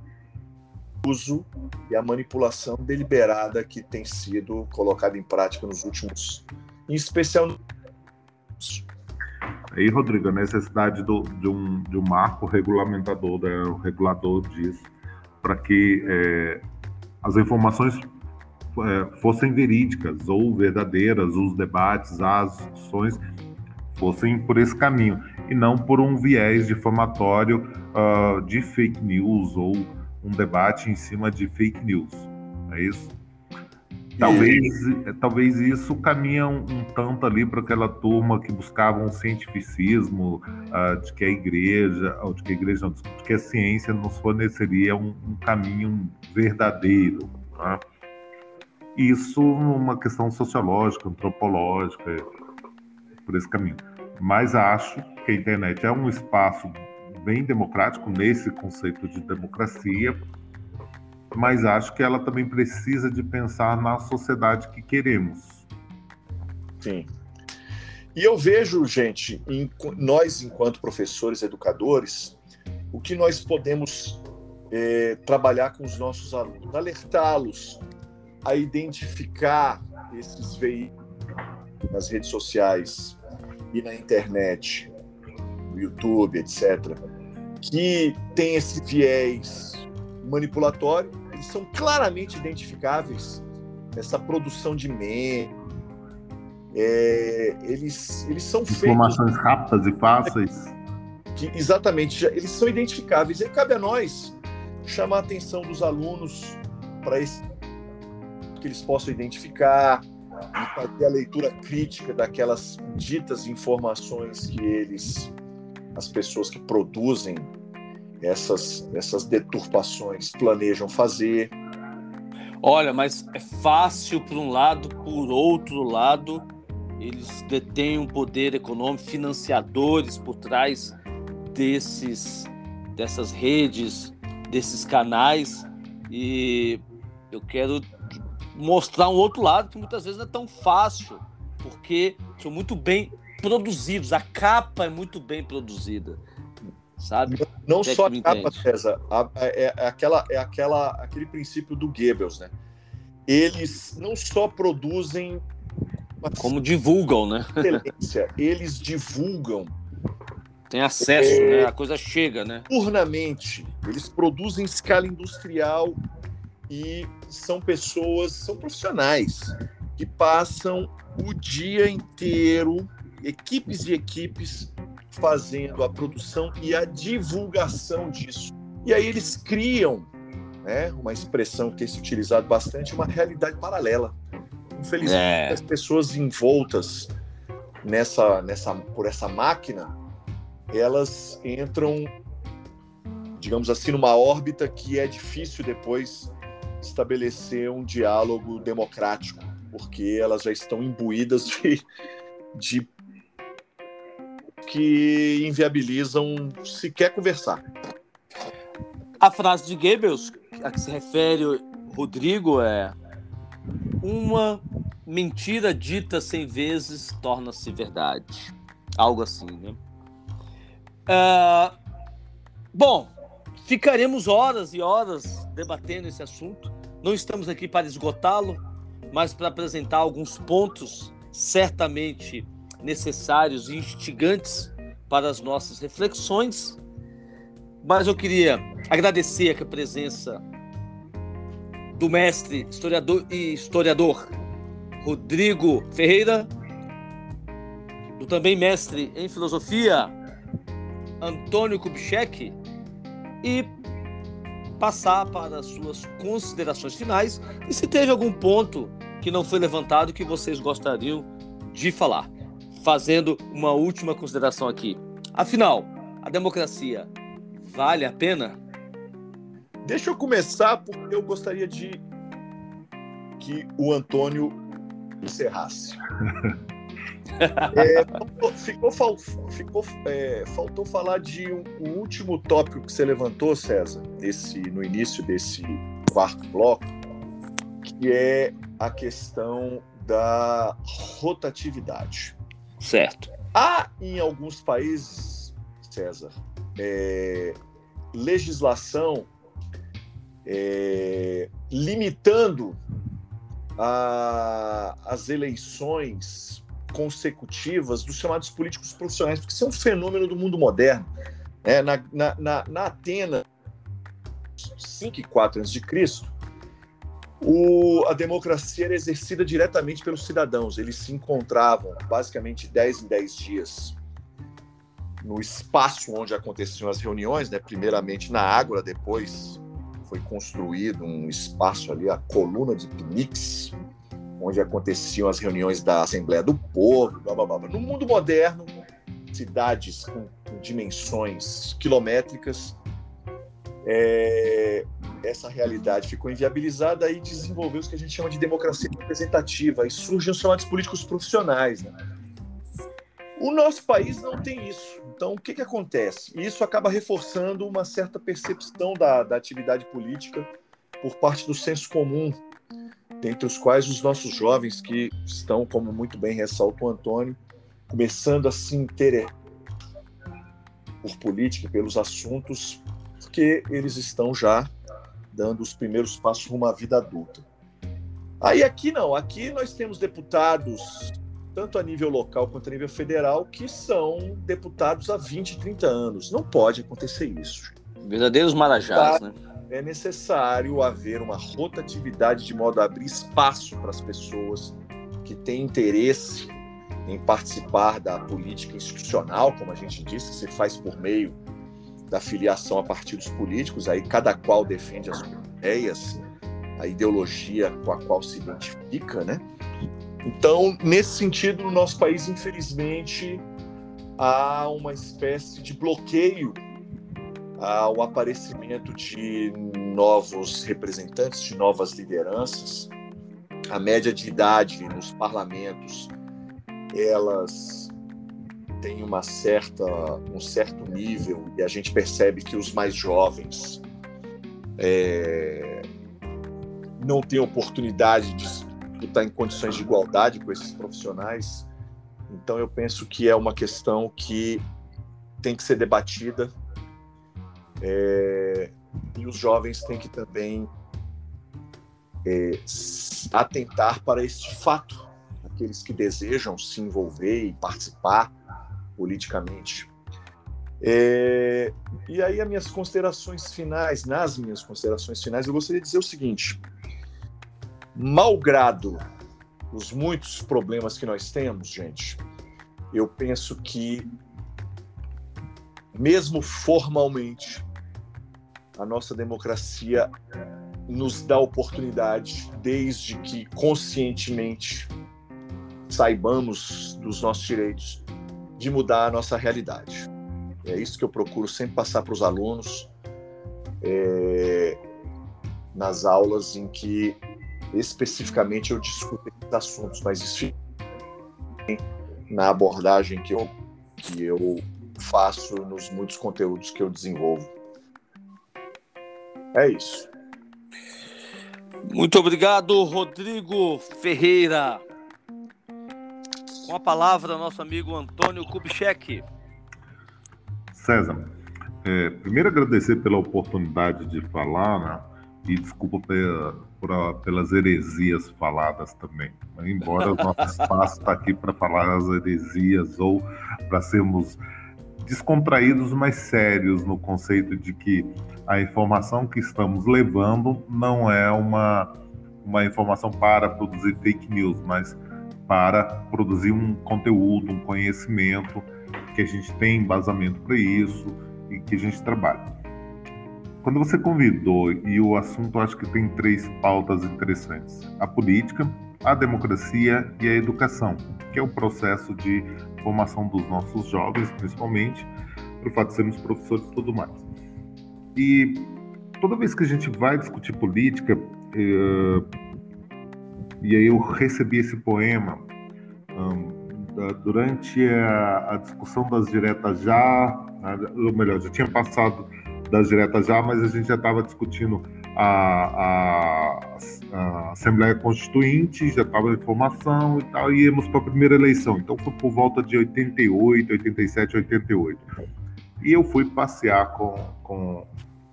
uso e a manipulação deliberada que tem sido colocada em prática nos últimos, em especial. Aí, Rodrigo, a necessidade do, de, um, de um marco regulamentador, né, o regulador disso, para que é, as informações é, fossem verídicas ou verdadeiras, os debates, as discussões fossem por esse caminho e não por um viés difamatório uh, de fake news ou um debate em cima de fake news. É isso? Talvez, talvez isso caminha um, um tanto ali para aquela turma que buscava um cientificismo uh, de que a igreja, ou de que a igreja não, de que a ciência nos forneceria um, um caminho verdadeiro. Tá? Isso numa questão sociológica, antropológica, por esse caminho. Mas acho que a internet é um espaço bem democrático nesse conceito de democracia, mas acho que ela também precisa de pensar na sociedade que queremos. Sim. E eu vejo, gente, em, nós, enquanto professores, educadores, o que nós podemos é, trabalhar com os nossos alunos, alertá-los a identificar esses veículos nas redes sociais e na internet, no YouTube, etc., que tem esse viés manipulatório, eles são claramente identificáveis. Essa produção de meme, é, eles, eles são feitos. Informações rápidas e fáceis. Que, exatamente, eles são identificáveis. E cabe a nós chamar a atenção dos alunos para esse que eles possam identificar e fazer a leitura crítica daquelas ditas informações que eles as pessoas que produzem essas, essas deturpações planejam fazer. Olha, mas é fácil por um lado, por outro lado, eles detêm um poder econômico, financiadores por trás desses, dessas redes, desses canais, e eu quero mostrar um outro lado que muitas vezes não é tão fácil, porque são muito bem produzidos, a capa é muito bem produzida, sabe? Não, só a capa, César, a, é, é, aquela, é aquela, aquele princípio do Goebbels, né? Eles não só produzem... Como divulgam, né? Excelência, eles divulgam tem acesso, é, né? A coisa chega, né? Turnamente. Eles produzem em escala industrial e são pessoas, são profissionais que passam o dia inteiro equipes e equipes fazendo a produção e a divulgação disso. E aí eles criam, né, uma expressão que tem se utilizado bastante, uma realidade paralela. Infelizmente, é. as pessoas envoltas nessa, nessa, por essa máquina, elas entram, digamos assim, numa órbita que é difícil depois estabelecer um diálogo democrático, porque elas já estão imbuídas de, de que inviabilizam sequer conversar. A frase de Goebbels, a que se refere Rodrigo, é uma mentira dita cem vezes torna-se verdade. Algo assim, né? Uh, bom, ficaremos horas e horas debatendo esse assunto. Não estamos aqui para esgotá-lo, mas para apresentar alguns pontos certamente necessários e instigantes para as nossas reflexões. Mas eu queria agradecer a presença do mestre historiador e historiador Rodrigo Ferreira, do também mestre em filosofia Antônio Kubitschek e passar para as suas considerações finais e se teve algum ponto que não foi levantado que vocês gostariam de falar. Fazendo uma última consideração aqui. Afinal, a democracia vale a pena? Deixa eu começar porque eu gostaria de que o Antônio encerrasse. é, ficou, ficou é, faltou falar de um, um, último tópico que você levantou, César, nesse, no início desse quarto bloco, que é a questão da rotatividade. Certo. Há em alguns países, César, é, legislação é, limitando a, as eleições consecutivas dos chamados políticos profissionais, porque isso é um fenômeno do mundo moderno. É, na, na, na, na Atena, 5 e 4 a.C., o, a democracia era exercida diretamente pelos cidadãos. Eles se encontravam basicamente 10 em 10 dias no espaço onde aconteciam as reuniões, né? primeiramente na Ágora, depois foi construído um espaço ali, a coluna de Pnix, onde aconteciam as reuniões da Assembleia do Povo, blá, blá, blá. No mundo moderno, cidades com, com dimensões quilométricas, é, essa realidade ficou inviabilizada e desenvolveu o que a gente chama de democracia representativa, e surgem os chamados políticos profissionais. Né? O nosso país não tem isso. Então, o que, que acontece? Isso acaba reforçando uma certa percepção da, da atividade política por parte do senso comum, dentre os quais os nossos jovens que estão, como muito bem ressalta o Antônio, começando a se interessar por política, pelos assuntos, porque eles estão já dando os primeiros passos rumo à vida adulta. Aí aqui não, aqui nós temos deputados tanto a nível local quanto a nível federal, que são deputados há 20, 30 anos. Não pode acontecer isso. Verdadeiros marajás, né? É necessário haver uma rotatividade de modo a abrir espaço para as pessoas que têm interesse em participar da política institucional, como a gente disse, que se faz por meio da filiação a partidos políticos, aí cada qual defende as ideias, a ideologia com a qual se identifica, né? Então, nesse sentido, no nosso país, infelizmente, há uma espécie de bloqueio ao aparecimento de novos representantes, de novas lideranças. A média de idade nos parlamentos, elas têm uma certa, um certo nível e a gente percebe que os mais jovens é, não têm oportunidade de está em condições de igualdade com esses profissionais. Então, eu penso que é uma questão que tem que ser debatida é, e os jovens têm que também é, atentar para este fato, aqueles que desejam se envolver e participar politicamente. É, e aí, as minhas considerações finais, nas minhas considerações finais, eu gostaria de dizer o seguinte: malgrado os muitos problemas que nós temos, gente, eu penso que mesmo formalmente, a nossa democracia nos dá oportunidade, desde que conscientemente saibamos dos nossos direitos, de mudar a nossa realidade. É isso que eu procuro sempre passar para os alunos é, nas aulas em que especificamente eu discuto esses assuntos, mas isso na abordagem que eu, que eu faço nos muitos conteúdos que eu desenvolvo. É isso. Muito obrigado, Rodrigo Ferreira. Com a palavra, nosso amigo Antônio Kubitschek. César, é, primeiro agradecer pela oportunidade de falar, né? E desculpa pela, pelas heresias faladas também. Embora o nosso espaço está aqui para falar as heresias ou para sermos descontraídos, mas sérios no conceito de que a informação que estamos levando não é uma, uma informação para produzir fake news, mas para produzir um conteúdo, um conhecimento, que a gente tem embasamento para isso e que a gente trabalha. Quando você convidou, e o assunto acho que tem três pautas interessantes: a política, a democracia e a educação, que é o processo de formação dos nossos jovens, principalmente, pelo fato de sermos professores e tudo mais. E toda vez que a gente vai discutir política, uh, e aí eu recebi esse poema durante a, a, discussão das diretas já, né, ou melhor, já tinha passado das diretas já, mas a gente já estava discutindo a, a, a, Assembleia Constituinte, já estava em formação e tal, e íamos para a primeira eleição. Então foi por volta de 88, 87, 88. E eu fui passear com, com,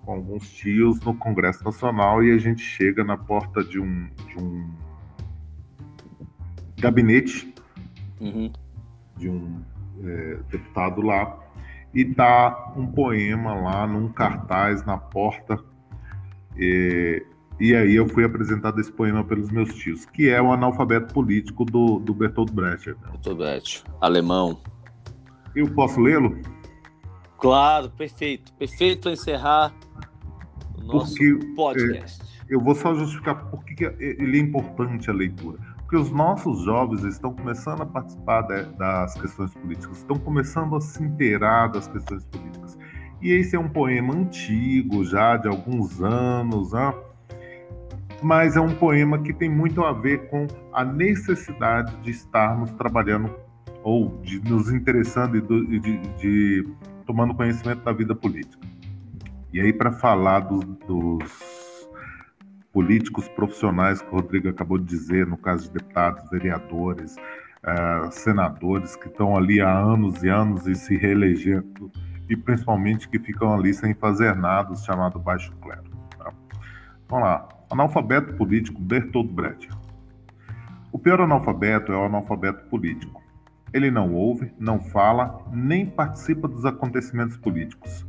com alguns tios no Congresso Nacional e a gente chega na porta de um, de um gabinete uhum. de um é, deputado lá e tá um poema lá num cartaz na porta e, e aí eu fui apresentado esse poema pelos meus tios, que é o analfabeto político do, do Bertolt Brecht. Né? Bertolt Brecht, alemão. Eu posso lê-lo? Claro, perfeito. Perfeito para encerrar o nosso Porque, podcast. É, eu vou só justificar por que ele é importante a leitura. Porque os nossos jovens estão começando a participar de, das questões políticas, estão começando a se inteirar das questões políticas. E esse é um poema antigo, já de alguns anos, né? mas é um poema que tem muito a ver com a necessidade de estarmos trabalhando ou de nos interessando e de, de, tomando conhecimento da vida política. E aí, para falar dos, dos políticos profissionais que o Rodrigo acabou de dizer, no caso de deputados, vereadores, uh, senadores que estão ali há anos e anos e se reelegendo e principalmente que ficam ali sem fazer nada, chamado baixo clero. Tá? Vamos lá. Analfabeto político Bertolt Brecht. O pior analfabeto é o analfabeto político. Ele não ouve, não fala, nem participa dos acontecimentos políticos.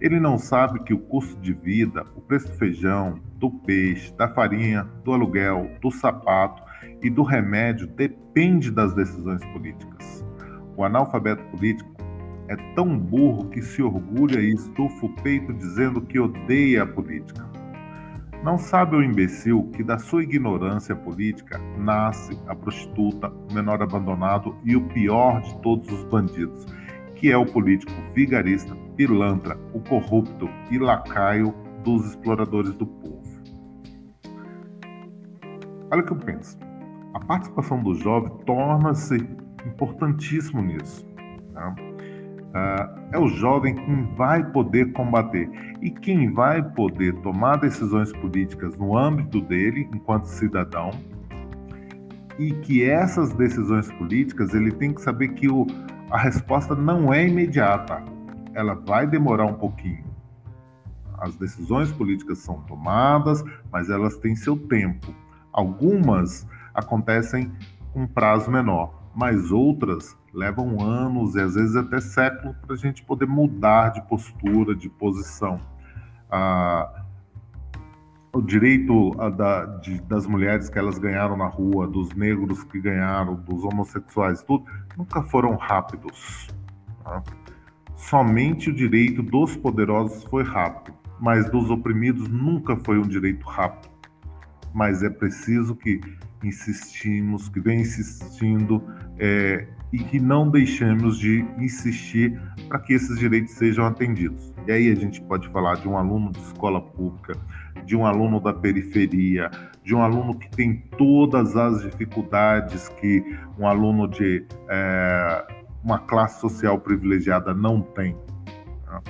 Ele não sabe que o custo de vida, o preço do feijão, do peixe, da farinha, do aluguel, do sapato e do remédio depende das decisões políticas. O analfabeto político é tão burro que se orgulha e estufa o peito dizendo que odeia a política. Não sabe o imbecil que da sua ignorância política nasce a prostituta, o menor abandonado e o pior de todos os bandidos, que é o político vigarista, pilantra, o corrupto e lacaio dos exploradores do povo. Olha o que eu penso. A participação do jovem torna-se importantíssimo nisso. Tá? Uh, é o jovem quem vai poder combater e quem vai poder tomar decisões políticas no âmbito dele, enquanto cidadão, e que essas decisões políticas ele tem que saber que o, a resposta não é imediata, ela vai demorar um pouquinho. As decisões políticas são tomadas, mas elas têm seu tempo. Algumas acontecem com prazo menor, mas outras levam anos e às vezes até séculos para a gente poder mudar de postura, de posição. Ah, o direito da, de, das mulheres que elas ganharam na rua, dos negros que ganharam, dos homossexuais, tudo, nunca foram rápidos. Tá? Somente o direito dos poderosos foi rápido, mas dos oprimidos nunca foi um direito rápido. Mas é preciso que insistimos, que vem insistindo é, e que não deixemos de insistir para que esses direitos sejam atendidos. E aí a gente pode falar de um aluno de escola pública, de um aluno da periferia, de um aluno que tem todas as dificuldades que um aluno de é, uma classe social privilegiada não tem. Tá?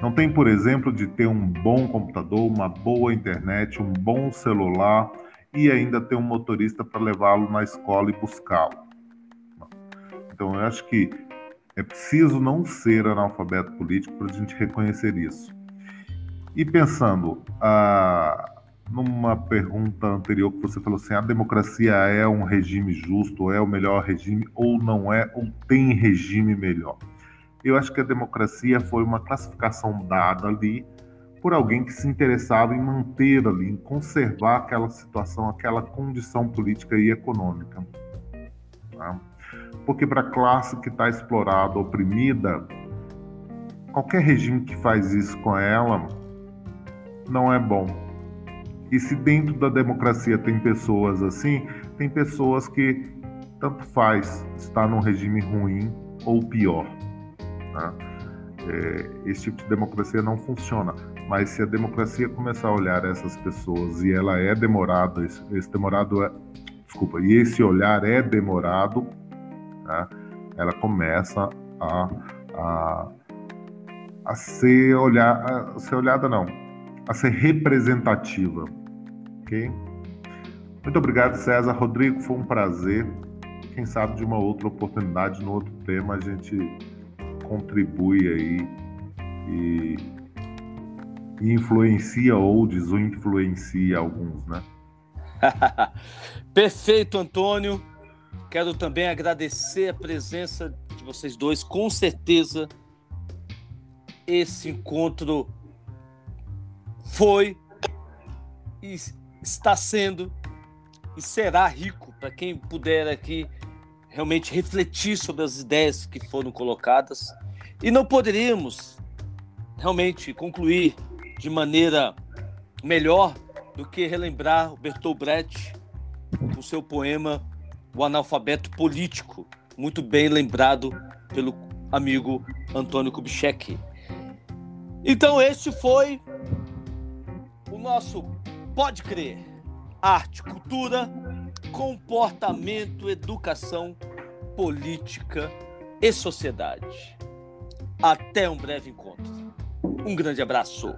Não tem, por exemplo, de ter um bom computador, uma boa internet, um bom celular e ainda ter um motorista para levá-lo na escola e buscá-lo. Então, eu acho que é preciso não ser analfabeto político para a gente reconhecer isso. E pensando ah, numa pergunta anterior que você falou assim, a democracia é um regime justo, é o melhor regime, ou não é, ou tem regime melhor? Eu acho que a democracia foi uma classificação dada ali por alguém que se interessava em manter ali, em conservar aquela situação, aquela condição política e econômica. Tá? Porque para a classe que está explorada, oprimida, qualquer regime que faz isso com ela não é bom. E se dentro da democracia tem pessoas assim, tem pessoas que tanto faz estar num regime ruim ou pior. Tá? É, esse tipo de democracia não funciona. Mas se a democracia começar a olhar essas pessoas e ela é demorada, esse, esse demorado é, desculpa, e esse olhar é demorado, né, ela começa a, a, a ser olhar, a ser olhada não, a ser representativa, ok? Muito obrigado, César. Rodrigo, foi um prazer. Quem sabe de uma outra oportunidade, no outro tema, a gente contribui aí e, influencia ou desinfluencia alguns, né? Perfeito, Antônio. Quero também agradecer a presença de vocês dois. Com certeza, esse encontro foi e está sendo e será rico para quem puder aqui realmente refletir sobre as ideias que foram colocadas. E não poderíamos realmente concluir de maneira melhor do que relembrar o Bertolt Brecht com seu poema o analfabeto político, muito bem lembrado pelo amigo Antônio Kubitschek. Então, este foi o nosso Pode Crer: Arte, Cultura, Comportamento, Educação, Política e Sociedade. Até um breve encontro. Um grande abraço.